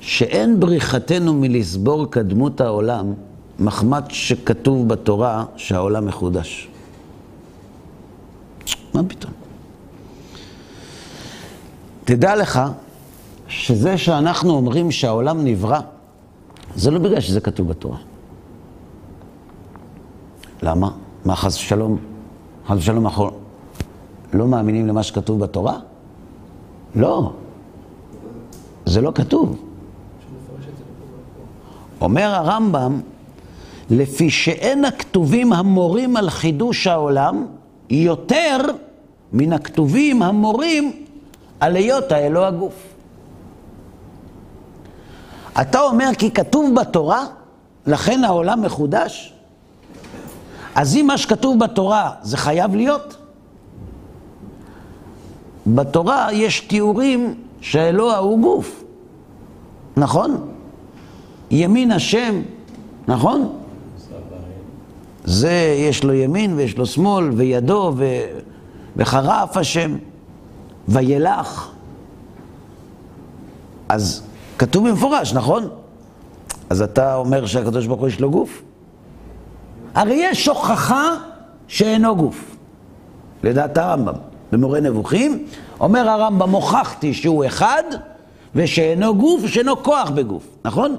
שאין בריחתנו מלסבור קדמות העולם מחמת שכתוב בתורה שהעולם מחודש. מה פתאום? תדע לך שזה שאנחנו אומרים שהעולם נברא, זה לא בגלל שזה כתוב בתורה. למה? מה חס ושלום? חס ושלום אנחנו לא מאמינים למה שכתוב בתורה? לא. זה לא כתוב. אומר הרמב"ם, לפי שאין הכתובים המורים על חידוש העולם יותר מן הכתובים המורים על היות האלוה הגוף. אתה אומר כי כתוב בתורה, לכן העולם מחודש? אז אם מה שכתוב בתורה זה חייב להיות? בתורה יש תיאורים שהאלוה הוא גוף, נכון? ימין השם, נכון? זה, יש לו ימין ויש לו שמאל, וידו, ו... וחרף השם, וילך. אז כתוב במפורש, נכון? אז אתה אומר שהקדוש ברוך הוא יש לו גוף? הרי יש הוכחה שאינו גוף, לדעת הרמב"ם. במורה נבוכים, אומר הרמב"ם, הוכחתי שהוא אחד, ושאינו גוף, ושאינו כוח בגוף, נכון?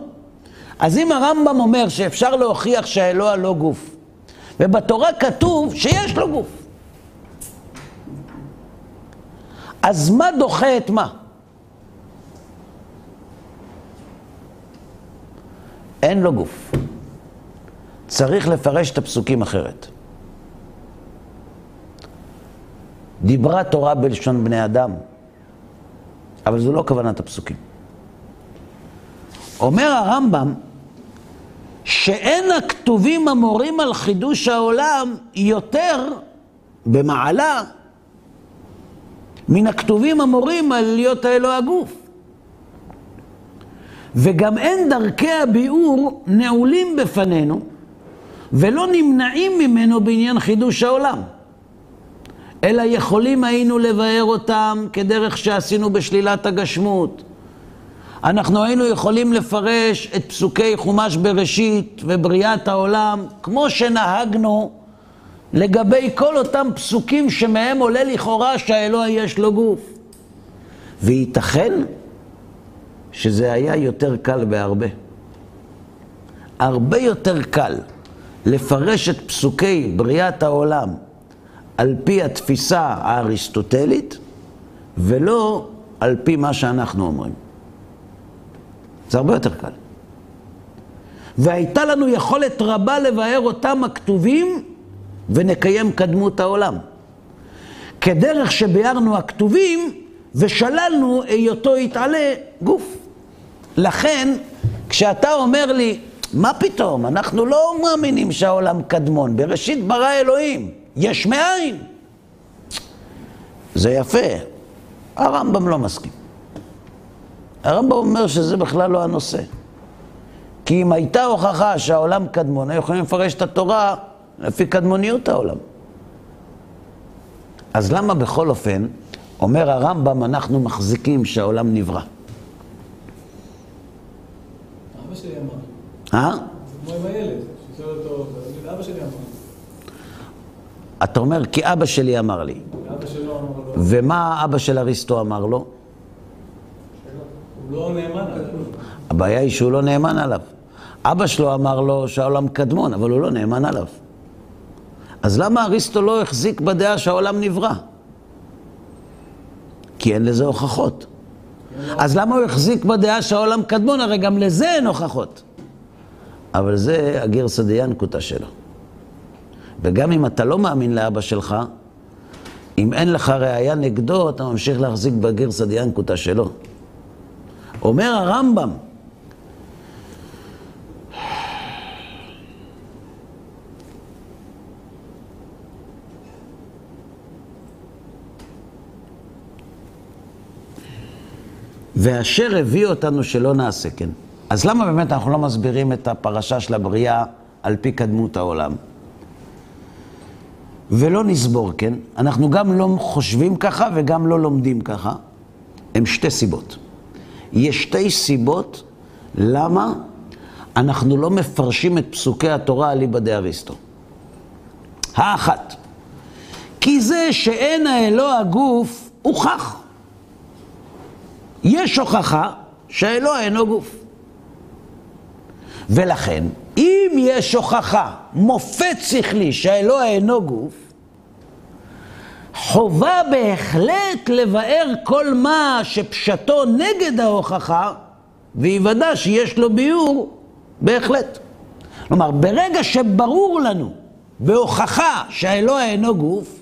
אז אם הרמב"ם אומר שאפשר להוכיח שהאלוה לא גוף, ובתורה כתוב שיש לו גוף, אז מה דוחה את מה? אין לו גוף. צריך לפרש את הפסוקים אחרת. דיברה תורה בלשון בני אדם, אבל זו לא כוונת הפסוקים. אומר הרמב"ם שאין הכתובים המורים על חידוש העולם יותר במעלה מן הכתובים המורים על להיות האלוה הגוף. וגם אין דרכי הביאור נעולים בפנינו ולא נמנעים ממנו בעניין חידוש העולם. אלא יכולים היינו לבאר אותם כדרך שעשינו בשלילת הגשמות. אנחנו היינו יכולים לפרש את פסוקי חומש בראשית ובריאת העולם כמו שנהגנו לגבי כל אותם פסוקים שמהם עולה לכאורה שהאלוה יש לו גוף. וייתכן שזה היה יותר קל בהרבה. הרבה יותר קל לפרש את פסוקי בריאת העולם על פי התפיסה האריסטוטלית, ולא על פי מה שאנחנו אומרים. זה הרבה יותר קל. והייתה לנו יכולת רבה לבאר אותם הכתובים ונקיים קדמות העולם. כדרך שביארנו הכתובים ושללנו היותו יתעלה גוף. לכן, כשאתה אומר לי, מה פתאום, אנחנו לא מאמינים שהעולם קדמון, בראשית ברא אלוהים. יש מאין. זה יפה. הרמב"ם לא מסכים. הרמב"ם אומר שזה בכלל לא הנושא. כי אם הייתה הוכחה שהעולם קדמון, היו יכולים לפרש את התורה לפי קדמוניות העולם. אז למה בכל אופן, אומר הרמב"ם, אנחנו מחזיקים שהעולם נברא? אבא שלי אמר. אה? זה כמו עם הילד, ששואל אותו, אבא שלי אמר. אתה אומר, כי אבא שלי אמר לי. אבא שלו אמר לו. ומה אבא של אריסטו אמר לו? הוא לא נאמן עליו. הבעיה היא שהוא לא נאמן עליו. אבא שלו אמר לו שהעולם קדמון, אבל הוא לא נאמן עליו. אז למה אריסטו לא החזיק בדעה שהעולם נברא? כי אין לזה הוכחות. אז למה הוא החזיק בדעה שהעולם קדמון? הרי גם לזה אין הוכחות. אבל זה הגרסא דיינקותא שלו. וגם אם אתה לא מאמין לאבא שלך, אם אין לך ראייה נגדו, אתה ממשיך להחזיק בגרסא דיינקותא שלו. אומר הרמב"ם, ואשר הביא אותנו שלא נעשה כן. אז למה באמת אנחנו לא מסבירים את הפרשה של הבריאה על פי קדמות העולם? ולא נסבור כן, אנחנו גם לא חושבים ככה וגם לא לומדים ככה. הם שתי סיבות. יש שתי סיבות למה אנחנו לא מפרשים את פסוקי התורה על ליבא דאריסטו. האחת, כי זה שאין האלוה הגוף הוכח. יש הוכחה שהאלוה אינו גוף. ולכן, אם יש הוכחה, מופת שכלי שהאלוה אינו גוף, חובה בהחלט לבאר כל מה שפשטו נגד ההוכחה, ויוודע שיש לו ביור, בהחלט. כלומר, ברגע שברור לנו בהוכחה שהאלוה אינו גוף,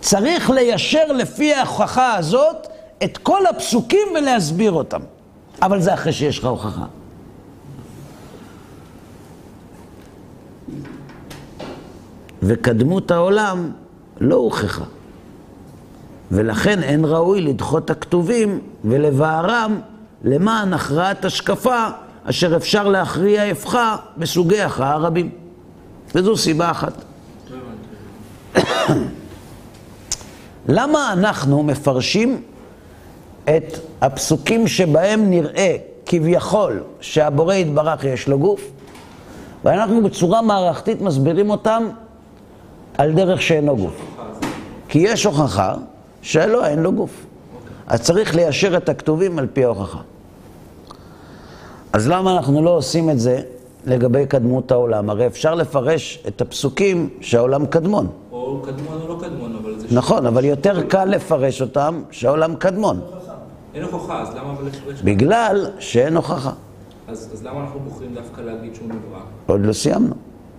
צריך ליישר לפי ההוכחה הזאת את כל הפסוקים ולהסביר אותם. אבל זה אחרי שיש לך הוכחה. וקדמות העולם לא הוכחה. ולכן אין ראוי לדחות הכתובים ולבערם למען הכרעת השקפה אשר אפשר להכריע הפכה בסוגי הכרעה רבים. וזו סיבה אחת. [coughs] למה אנחנו מפרשים את הפסוקים שבהם נראה כביכול שהבורא יתברך יש לו גוף, ואנחנו בצורה מערכתית מסבירים אותם על דרך שאינו גוף. כי יש הוכחה שלא, אין לו גוף. אז צריך ליישר את הכתובים על פי ההוכחה. אז למה אנחנו לא עושים את זה לגבי קדמות העולם? הרי אפשר לפרש את הפסוקים שהעולם קדמון. או קדמון או לא קדמון, אבל זה... נכון, אבל יותר קל לפרש אותם שהעולם קדמון. אין הוכחה, אז למה אבל לפרש? בגלל שאין הוכחה. אז אז למה אנחנו בוחרים דווקא להגיד שהוא נברא? עוד לא סיימנו,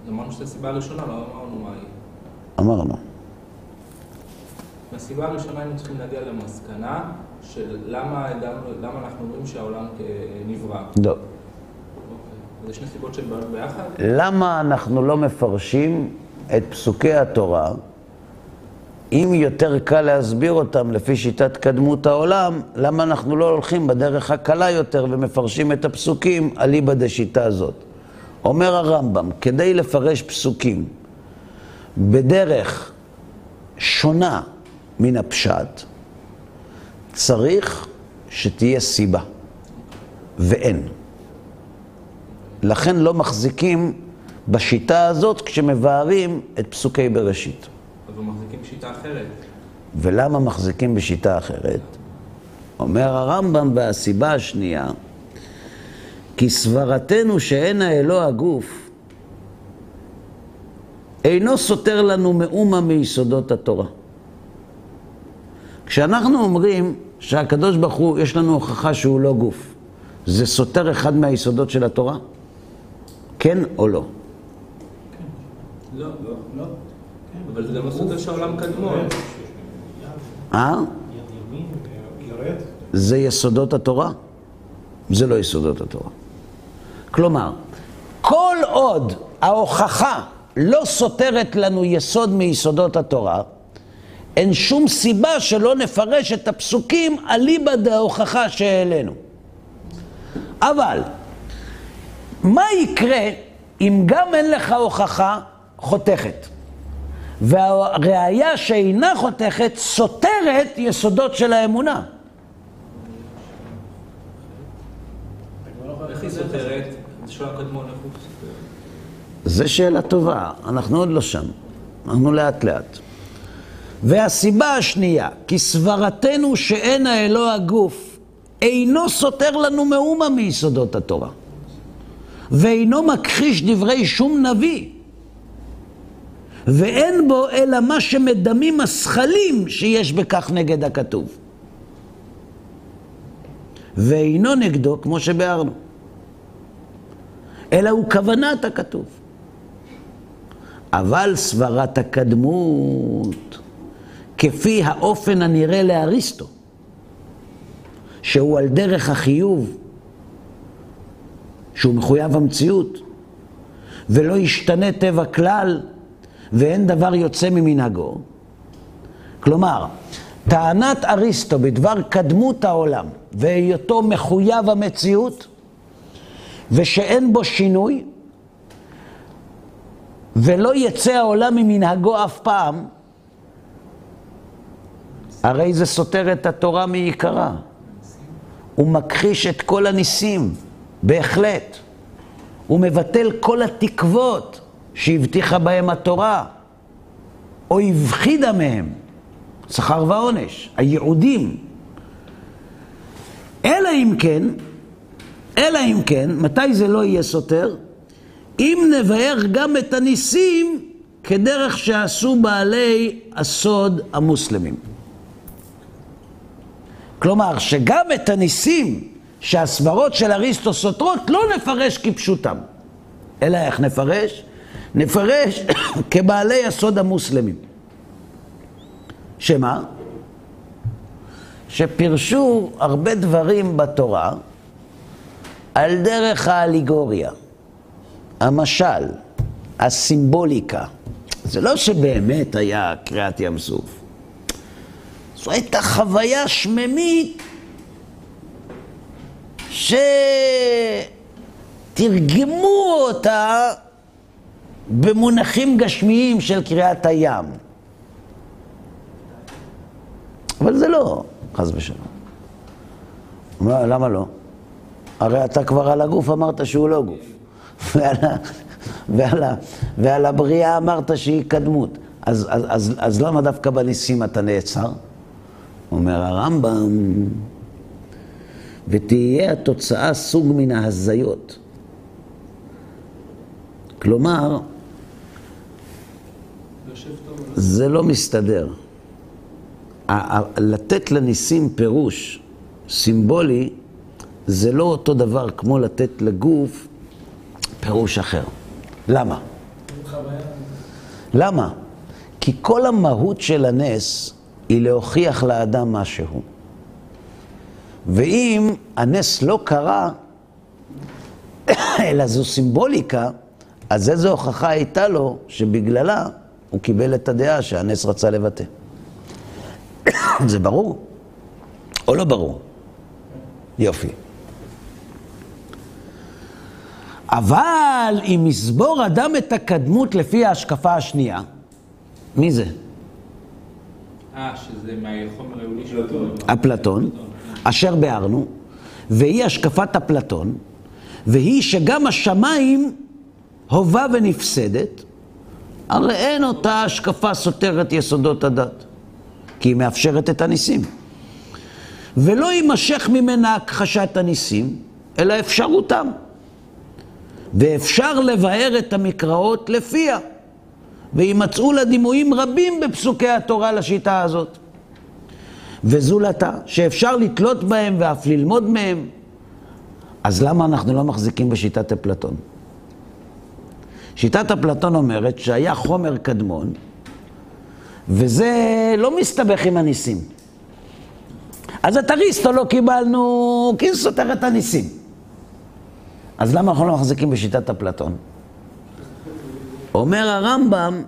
אמרנו שזו הסיבה הראשונה, לא אמרנו מה היא. אמרנו. מהסיבה הראשונה היינו צריכים להגיע למסקנה של למה למה אנחנו אומרים שהעולם נברא. לא. אוקיי. אז יש שני סיבות שהן באות ביחד? למה אנחנו לא מפרשים את פסוקי התורה, אם יותר קל להסביר אותם לפי שיטת קדמות העולם, למה אנחנו לא הולכים בדרך הקלה יותר ומפרשים את הפסוקים אליבא דשיטה הזאת? אומר הרמב"ם, כדי לפרש פסוקים בדרך שונה מן הפשט, צריך שתהיה סיבה, ואין. לכן לא מחזיקים בשיטה הזאת כשמבארים את פסוקי בראשית. אבל מחזיקים שיטה אחרת. ולמה מחזיקים בשיטה אחרת? אומר הרמב"ם והסיבה השנייה, כי סברתנו שאין האלוה הגוף, אינו סותר לנו מאומה מיסודות התורה. כשאנחנו אומרים שהקדוש ברוך הוא, יש לנו הוכחה שהוא לא גוף, זה סותר אחד מהיסודות של התורה? כן או לא? לא, לא. אבל זה גם לא סותר שהעולם קדמון. אה? זה יסודות התורה? זה לא יסודות התורה. כלומר, כל עוד ההוכחה לא סותרת לנו יסוד מיסודות התורה, אין שום סיבה שלא נפרש את הפסוקים אליבא דההוכחה שהעלינו. אבל, מה יקרה אם גם אין לך הוכחה חותכת? והראיה שאינה חותכת סותרת יסודות של האמונה. איך היא סותרת? זה של הקדמון, איך? זו שאלה טובה, אנחנו עוד לא שם, אנחנו לאט לאט. והסיבה השנייה, כי סברתנו שאין האלוה הגוף, אינו סותר לנו מאומה מיסודות התורה, ואינו מכחיש דברי שום נביא, ואין בו אלא מה שמדמים השכלים שיש בכך נגד הכתוב. ואינו נגדו, כמו שביארנו. אלא הוא כוונת הכתוב. אבל סברת הקדמות, כפי האופן הנראה לאריסטו, שהוא על דרך החיוב, שהוא מחויב המציאות, ולא ישתנה טבע כלל, ואין דבר יוצא ממנהגו. כלומר, טענת אריסטו בדבר קדמות העולם והיותו מחויב המציאות, ושאין בו שינוי, ולא יצא העולם ממנהגו אף פעם, הרי זה סותר את התורה מעיקרה. הוא מכחיש את כל הניסים, בהחלט. הוא מבטל כל התקוות שהבטיחה בהם התורה, או הבחידה מהם, שכר ועונש, הייעודים. אלא אם כן, אלא אם כן, מתי זה לא יהיה סותר? אם נבאר גם את הניסים כדרך שעשו בעלי הסוד המוסלמים. כלומר, שגם את הניסים שהסברות של אריסטו סותרות לא נפרש כפשוטם. אלא איך נפרש? נפרש [coughs] כבעלי הסוד המוסלמים. שמה? שפירשו הרבה דברים בתורה על דרך האליגוריה, המשל, הסימבוליקה. זה לא שבאמת היה קריעת ים סוף. זו הייתה חוויה שממית שתרגמו אותה במונחים גשמיים של קריאת הים. אבל זה לא, חס ושלום. למה לא? הרי אתה כבר על הגוף אמרת שהוא לא גוף. ועל, ועל, ועל הבריאה אמרת שהיא קדמות. אז, אז, אז, אז למה דווקא בניסים אתה נעצר? אומר הרמב"ם, ותהיה התוצאה סוג מן ההזיות. כלומר, זה לא מסתדר. לתת לניסים פירוש סימבולי, זה לא אותו דבר כמו לתת לגוף פירוש אחר. למה? למה? כי כל המהות של הנס היא להוכיח לאדם משהו. ואם הנס לא קרה, [coughs] אלא זו סימבוליקה, אז איזו הוכחה הייתה לו שבגללה הוא קיבל את הדעה שהנס רצה לבטא. [coughs] זה ברור? או לא ברור? יופי. אבל אם יסבור אדם את הקדמות לפי ההשקפה השנייה, מי זה? אה, שזה מהחומר העיוני של אפלטון. אפלטון, אשר ביארנו, והיא השקפת אפלטון, והיא שגם השמיים הובה ונפסדת, הרי אין אותה השקפה סותרת יסודות הדת, כי היא מאפשרת את הניסים. ולא יימשך ממנה הכחשת הניסים, אלא אפשרותם. ואפשר לבאר את המקראות לפיה. וימצאו לה דימויים רבים בפסוקי התורה לשיטה הזאת. וזולתה, שאפשר לתלות בהם ואף ללמוד מהם. אז למה אנחנו לא מחזיקים בשיטת אפלטון? שיטת אפלטון אומרת שהיה חומר קדמון, וזה לא מסתבך עם הניסים. אז את אריסטו לא קיבלנו, כי סותר את הניסים. אז למה אנחנו לא מחזיקים בשיטת אפלטון? אומר הרמב"ם.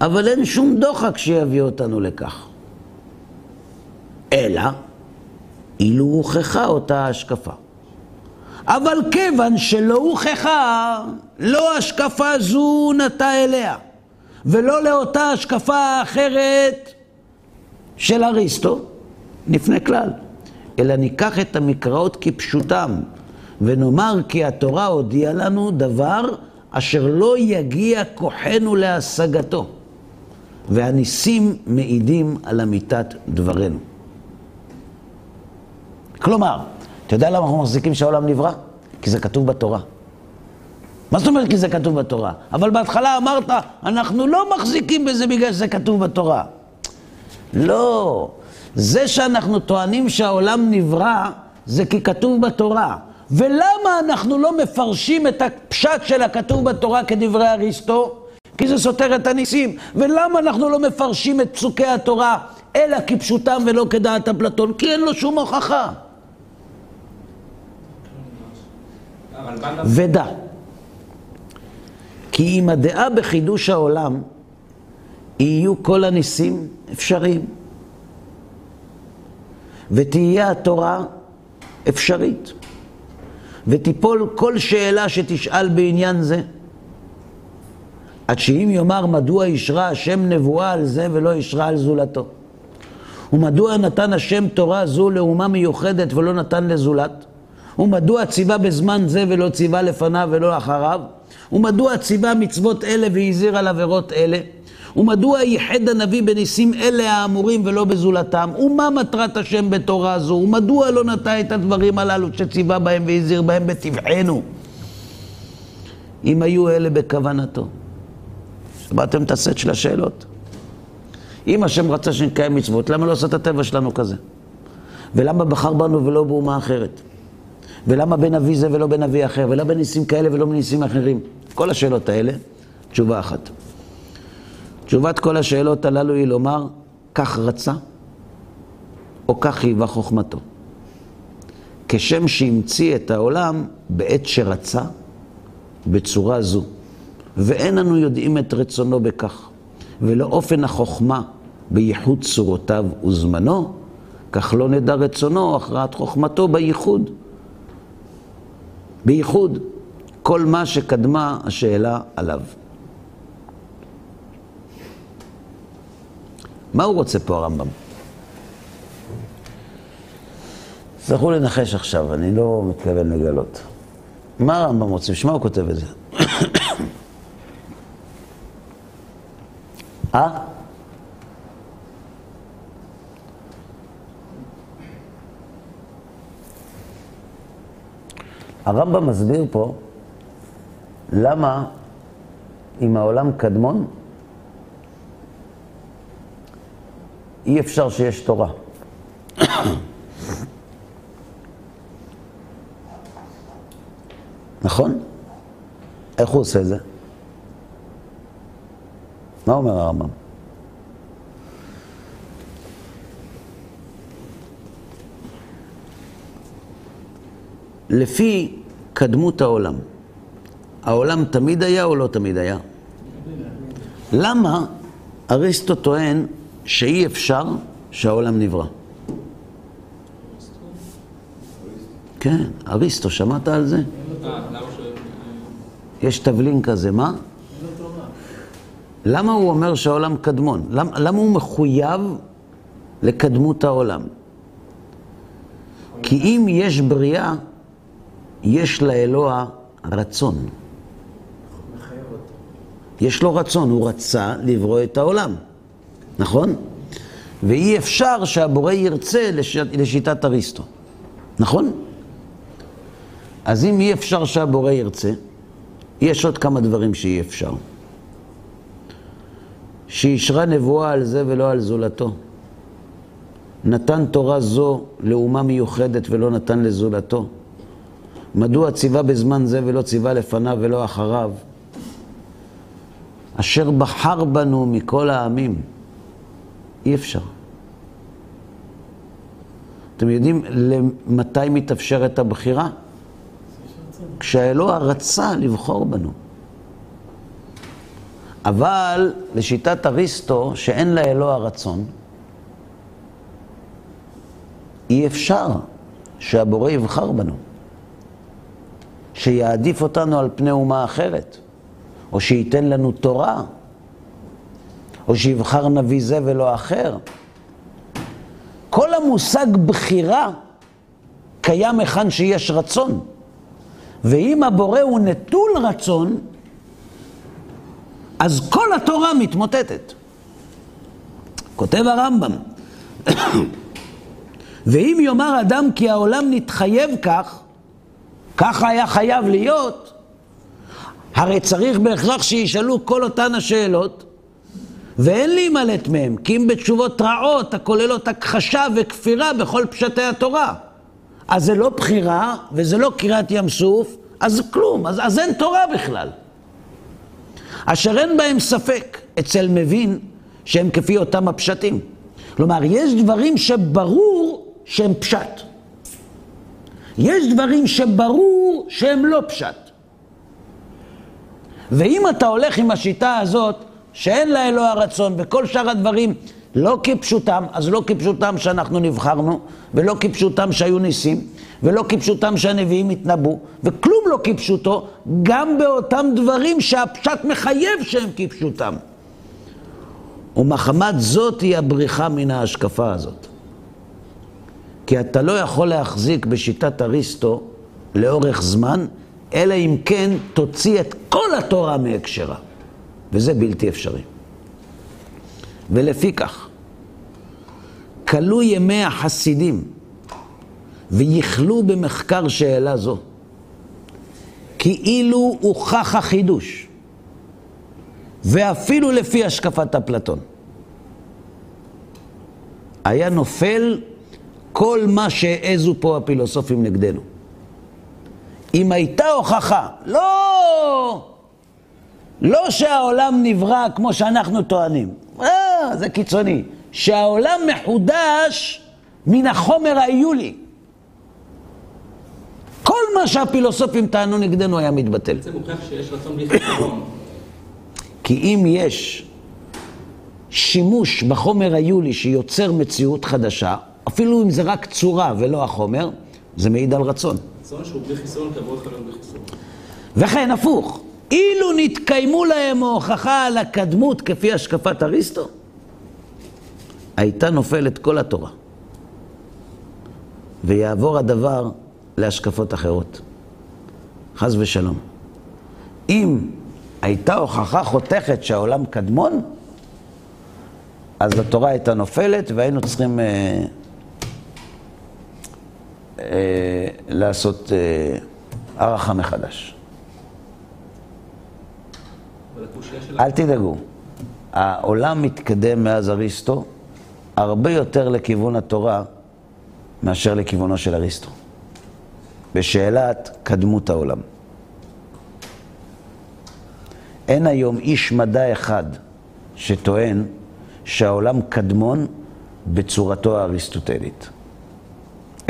אבל אין שום דוחק שיביא אותנו לכך. אלא, אילו הוכחה אותה השקפה. אבל כיוון שלא הוכחה, לא השקפה זו נטה אליה, ולא לאותה השקפה אחרת של אריסטו, נפנה כלל. אלא ניקח את המקראות כפשוטם, ונאמר כי התורה הודיעה לנו דבר אשר לא יגיע כוחנו להשגתו, והניסים מעידים על אמיתת דברנו. כלומר, אתה יודע למה אנחנו מחזיקים שהעולם נברא? כי זה כתוב בתורה. מה זאת אומרת כי זה כתוב בתורה? אבל בהתחלה אמרת, אנחנו לא מחזיקים בזה בגלל שזה כתוב בתורה. לא. זה שאנחנו טוענים שהעולם נברא, זה כי כתוב בתורה. ולמה אנחנו לא מפרשים את הפשט של הכתוב בתורה כדברי אריסטו? כי זה סותר את הניסים. ולמה אנחנו לא מפרשים את פסוקי התורה אלא כפשוטם ולא כדעת אפלטון? כי אין לו שום הוכחה. הרלב"ן ודע, כי אם הדעה בחידוש העולם, יהיו כל הניסים אפשריים. ותהיה התורה אפשרית. ותיפול כל שאלה שתשאל בעניין זה. עד שאם יאמר מדוע אישרה השם נבואה על זה ולא אישרה על זולתו. ומדוע נתן השם תורה זו לאומה מיוחדת ולא נתן לזולת? ומדוע ציווה בזמן זה ולא ציווה לפניו ולא אחריו? ומדוע ציווה מצוות אלה והזהיר על עבירות אלה? ומדוע ייחד הנביא בניסים אלה האמורים ולא בזולתם? ומה מטרת השם בתורה זו? ומדוע לא נטע את הדברים הללו שציווה בהם והזהיר בהם בטבענו? אם היו אלה בכוונתו. שמעתם את הסט של השאלות? אם השם רצה שנקיים מצוות, למה לא עושה את הטבע שלנו כזה? ולמה בחר בנו ולא באומה אחרת? ולמה בן אבי זה ולא בן אבי אחר? ולמה בניסים כאלה ולא בניסים אחרים? כל השאלות האלה, תשובה אחת. תשובת כל השאלות הללו היא לומר, כך רצה, או כך חייבה חוכמתו. כשם שהמציא את העולם בעת שרצה, בצורה זו. ואין אנו יודעים את רצונו בכך, ולא אופן החוכמה בייחוד צורותיו וזמנו, כך לא נדע רצונו הכרעת חוכמתו בייחוד. בייחוד כל מה שקדמה השאלה עליו. מה הוא רוצה פה הרמב"ם? תצטרכו לנחש עכשיו, אני לא מתכוון לגלות. מה הרמב"ם רוצה? בשביל מה הוא כותב את זה? [coughs] אה? הרמב"ם מסביר פה למה אם העולם קדמון, אי אפשר שיש תורה. נכון? איך הוא עושה את זה? מה אומר הרמב"ם? לפי קדמות העולם, העולם תמיד היה או לא תמיד היה? למה אריסטו טוען שאי אפשר שהעולם נברא? כן, אריסטו, שמעת על זה? יש תבלין כזה, מה? למה הוא אומר שהעולם קדמון? למה, למה הוא מחויב לקדמות העולם? כי אם יש בריאה, יש לאלוה רצון. יש לו רצון, הוא רצה לברוא את העולם, נכון? ואי אפשר שהבורא ירצה לש... לשיטת אריסטו, נכון? אז אם אי אפשר שהבורא ירצה, יש עוד כמה דברים שאי אפשר. שאישרה נבואה על זה ולא על זולתו. נתן תורה זו לאומה מיוחדת ולא נתן לזולתו. מדוע ציווה בזמן זה ולא ציווה לפניו ולא אחריו? אשר בחר בנו מכל העמים. אי אפשר. אתם יודעים למתי מתאפשרת הבחירה? כשהאלוה רצה לבחור בנו. אבל לשיטת אריסטו, שאין לאלוה רצון, אי אפשר שהבורא יבחר בנו. שיעדיף אותנו על פני אומה אחרת, או שייתן לנו תורה, או שיבחר נביא זה ולא אחר. כל המושג בחירה קיים היכן שיש רצון. ואם הבורא הוא נטול רצון, אז כל התורה מתמוטטת. כותב הרמב"ם, ואם יאמר אדם כי העולם נתחייב כך, ככה היה חייב להיות, הרי צריך בהכרח שישאלו כל אותן השאלות, ואין להימלט מהם, כי אם בתשובות רעות הכוללות הכחשה וכפירה בכל פשטי התורה. אז זה לא בחירה, וזה לא קריעת ים סוף, אז כלום, אז, אז אין תורה בכלל. אשר אין בהם ספק אצל מבין שהם כפי אותם הפשטים. כלומר, יש דברים שברור שהם פשט. יש דברים שברור שהם לא פשט. ואם אתה הולך עם השיטה הזאת, שאין לה אלוה הרצון, וכל שאר הדברים לא כפשוטם, אז לא כפשוטם שאנחנו נבחרנו, ולא כפשוטם שהיו ניסים, ולא כפשוטם שהנביאים התנבאו, וכלום לא כפשוטו, גם באותם דברים שהפשט מחייב שהם כפשוטם. ומחמת זאת היא הבריחה מן ההשקפה הזאת. כי אתה לא יכול להחזיק בשיטת אריסטו לאורך זמן, אלא אם כן תוציא את כל התורה מהקשרה. וזה בלתי אפשרי. ולפיכך, כלו ימי החסידים ויכלו במחקר שאלה זו, כאילו הוכח החידוש, ואפילו לפי השקפת אפלטון. היה נופל כל מה שהעזו פה הפילוסופים נגדנו. אם הייתה הוכחה, לא, לא שהעולם נברא כמו שאנחנו טוענים, אה, זה קיצוני, שהעולם מחודש מן החומר האיולי. כל מה שהפילוסופים טענו נגדנו היה מתבטל. זה מוכיח שיש רצון בלי חיסרון. כי אם יש שימוש בחומר היולי שיוצר מציאות חדשה, אפילו אם זה רק צורה ולא החומר, זה מעיד על רצון. רצון שהוא בלי חיסרון, תבוא יכול להיות בלי חיסרון. וכן, הפוך, אילו נתקיימו להם ההוכחה על הקדמות כפי השקפת אריסטו, הייתה נופלת כל התורה. ויעבור הדבר להשקפות אחרות. חס ושלום. אם הייתה הוכחה חותכת שהעולם קדמון, אז התורה הייתה נופלת והיינו צריכים אה, אה, לעשות אה, הערכה מחדש. אל תדאגו, העולם מתקדם מאז אריסטו הרבה יותר לכיוון התורה מאשר לכיוונו של אריסטו, בשאלת קדמות העולם. אין היום איש מדע אחד שטוען שהעולם קדמון בצורתו האריסטוטלית.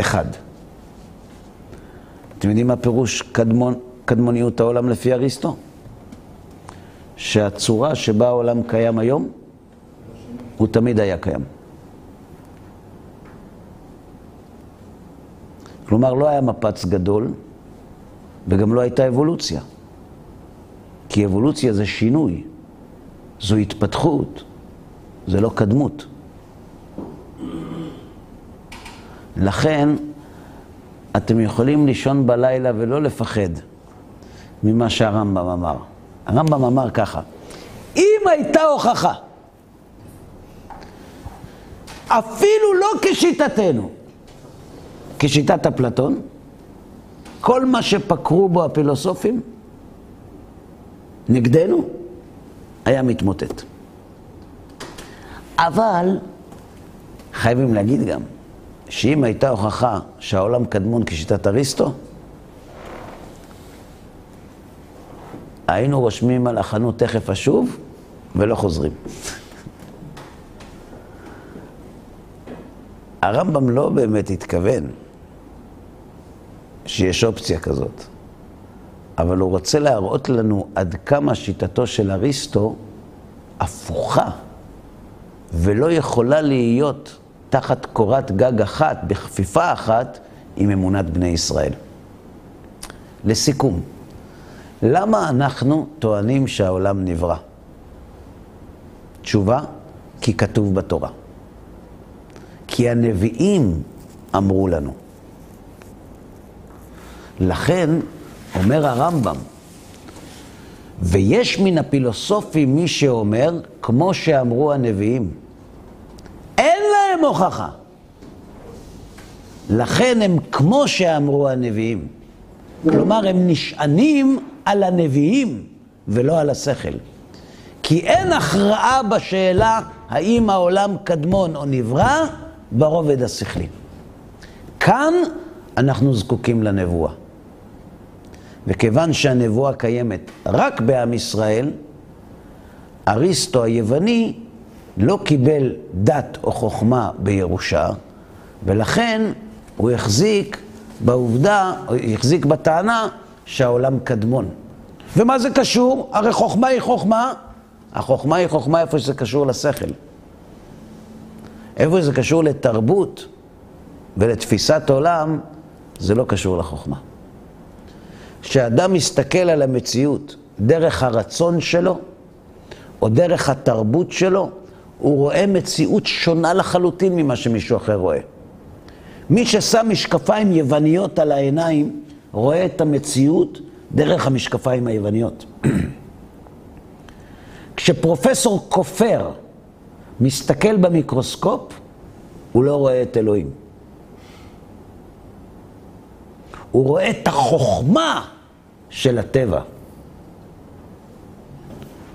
אחד. אתם יודעים מה פירוש קדמון, קדמוניות העולם לפי אריסטו? שהצורה שבה העולם קיים היום, הוא תמיד היה קיים. כלומר, לא היה מפץ גדול, וגם לא הייתה אבולוציה. כי אבולוציה זה שינוי, זו התפתחות, זה לא קדמות. לכן, אתם יכולים לישון בלילה ולא לפחד ממה שהרמב"ם אמר. הרמב"ם אמר ככה, אם הייתה הוכחה, אפילו לא כשיטתנו, כשיטת אפלטון, כל מה שפקרו בו הפילוסופים נגדנו היה מתמוטט. אבל חייבים להגיד גם, שאם הייתה הוכחה שהעולם קדמון כשיטת אריסטו, היינו רושמים על החנות תכף אשוב ולא חוזרים. הרמב"ם לא באמת התכוון שיש אופציה כזאת, אבל הוא רוצה להראות לנו עד כמה שיטתו של אריסטו הפוכה ולא יכולה להיות תחת קורת גג אחת, בכפיפה אחת, עם אמונת בני ישראל. לסיכום, למה אנחנו טוענים שהעולם נברא? תשובה, כי כתוב בתורה. כי הנביאים אמרו לנו. לכן, אומר הרמב"ם, ויש מן הפילוסופים מי שאומר, כמו שאמרו הנביאים, אין להם הוכחה. לכן הם כמו שאמרו הנביאים. כלומר, הם נשענים על הנביאים ולא על השכל. כי אין הכרעה בשאלה האם העולם קדמון או נברא ברובד השכלי. כאן אנחנו זקוקים לנבואה. וכיוון שהנבואה קיימת רק בעם ישראל, אריסטו היווני לא קיבל דת או חוכמה בירושה, ולכן הוא החזיק בעובדה, החזיק בטענה שהעולם קדמון. ומה זה קשור? הרי חוכמה היא חוכמה. החוכמה היא חוכמה איפה שזה קשור לשכל. איפה שזה קשור לתרבות ולתפיסת עולם, זה לא קשור לחוכמה. כשאדם מסתכל על המציאות דרך הרצון שלו, או דרך התרבות שלו, הוא רואה מציאות שונה לחלוטין ממה שמישהו אחר רואה. מי ששם משקפיים יווניות על העיניים, רואה את המציאות דרך המשקפיים היווניות. [clears throat] כשפרופסור כופר מסתכל במיקרוסקופ, הוא לא רואה את אלוהים. הוא רואה את החוכמה של הטבע.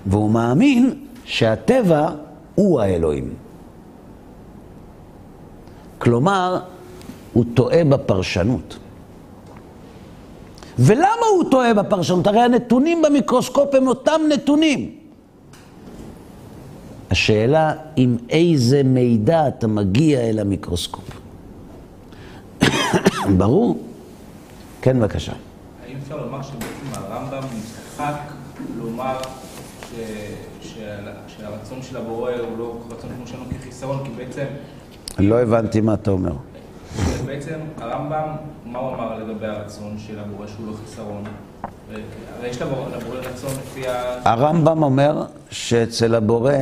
והוא מאמין שהטבע הוא האלוהים. כלומר, הוא טועה בפרשנות. ולמה הוא טועה בפרשנות? הרי הנתונים במיקרוסקופ הם אותם נתונים. השאלה עם איזה מידע אתה מגיע אל המיקרוסקופ. [coughs] ברור? כן, בבקשה. האם אפשר לומר שבעצם הרמב"ם נדחק לומר ש... שה... שהרצון של הבורא הוא לא רצון כמו שלנו כחיסרון, כי בעצם, לא הבנתי מה אתה אומר. בעצם הרמב"ם, מה הוא אמר לגבי הרצון של הבורא שהוא לא חיסרון? הרי יש לבורא רצון לפי ה... הרמב"ם אומר שאצל הבורא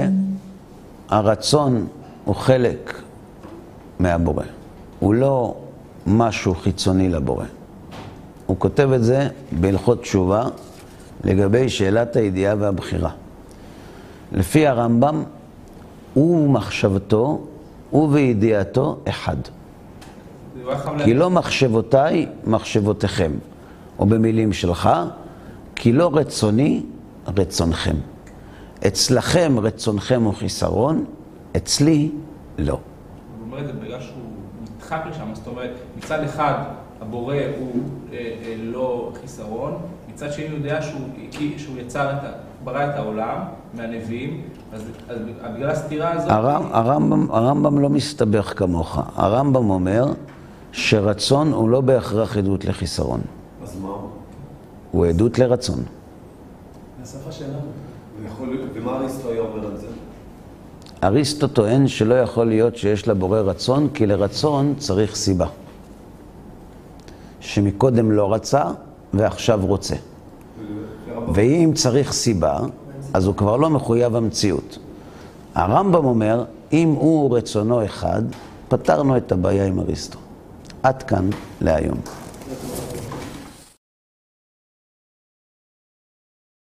הרצון הוא חלק מהבורא. הוא לא משהו חיצוני לבורא. הוא כותב את זה בהלכות תשובה לגבי שאלת הידיעה והבחירה. לפי הרמב"ם, הוא ומחשבתו, הוא וידיעתו אחד. כי לא מחשבותיי, מחשבותיכם. או במילים שלך, כי לא רצוני, רצונכם. אצלכם רצונכם הוא חיסרון, אצלי לא. הוא אומר את זה בגלל שהוא נדחק לשם, זאת אומרת, מצד אחד הבורא הוא אה, אה, לא חיסרון, מצד שני הוא יודע שהוא, יצר את ה... ברא את העולם מהנביאים, אז, אז בגלל הסתירה הזאת... הרמ, הרמב"ם, הרמב"ם לא מסתבך כמוך. הרמב"ם אומר שרצון הוא לא בהכרח עדות לחיסרון, אז מה? הוא? הוא עדות לרצון. השפה שלנו. ומה אריסטו היה אומר על זה? אריסטו טוען שלא יכול להיות שיש לבורא רצון, כי לרצון צריך סיבה. שמקודם לא רצה ועכשיו רוצה. והרמב"ם- ואם צריך סיבה, אז הוא כבר לא מחויב המציאות. הרמב"ם אומר, אם הוא רצונו אחד, פתרנו את הבעיה עם אריסטו. עד כאן להיום.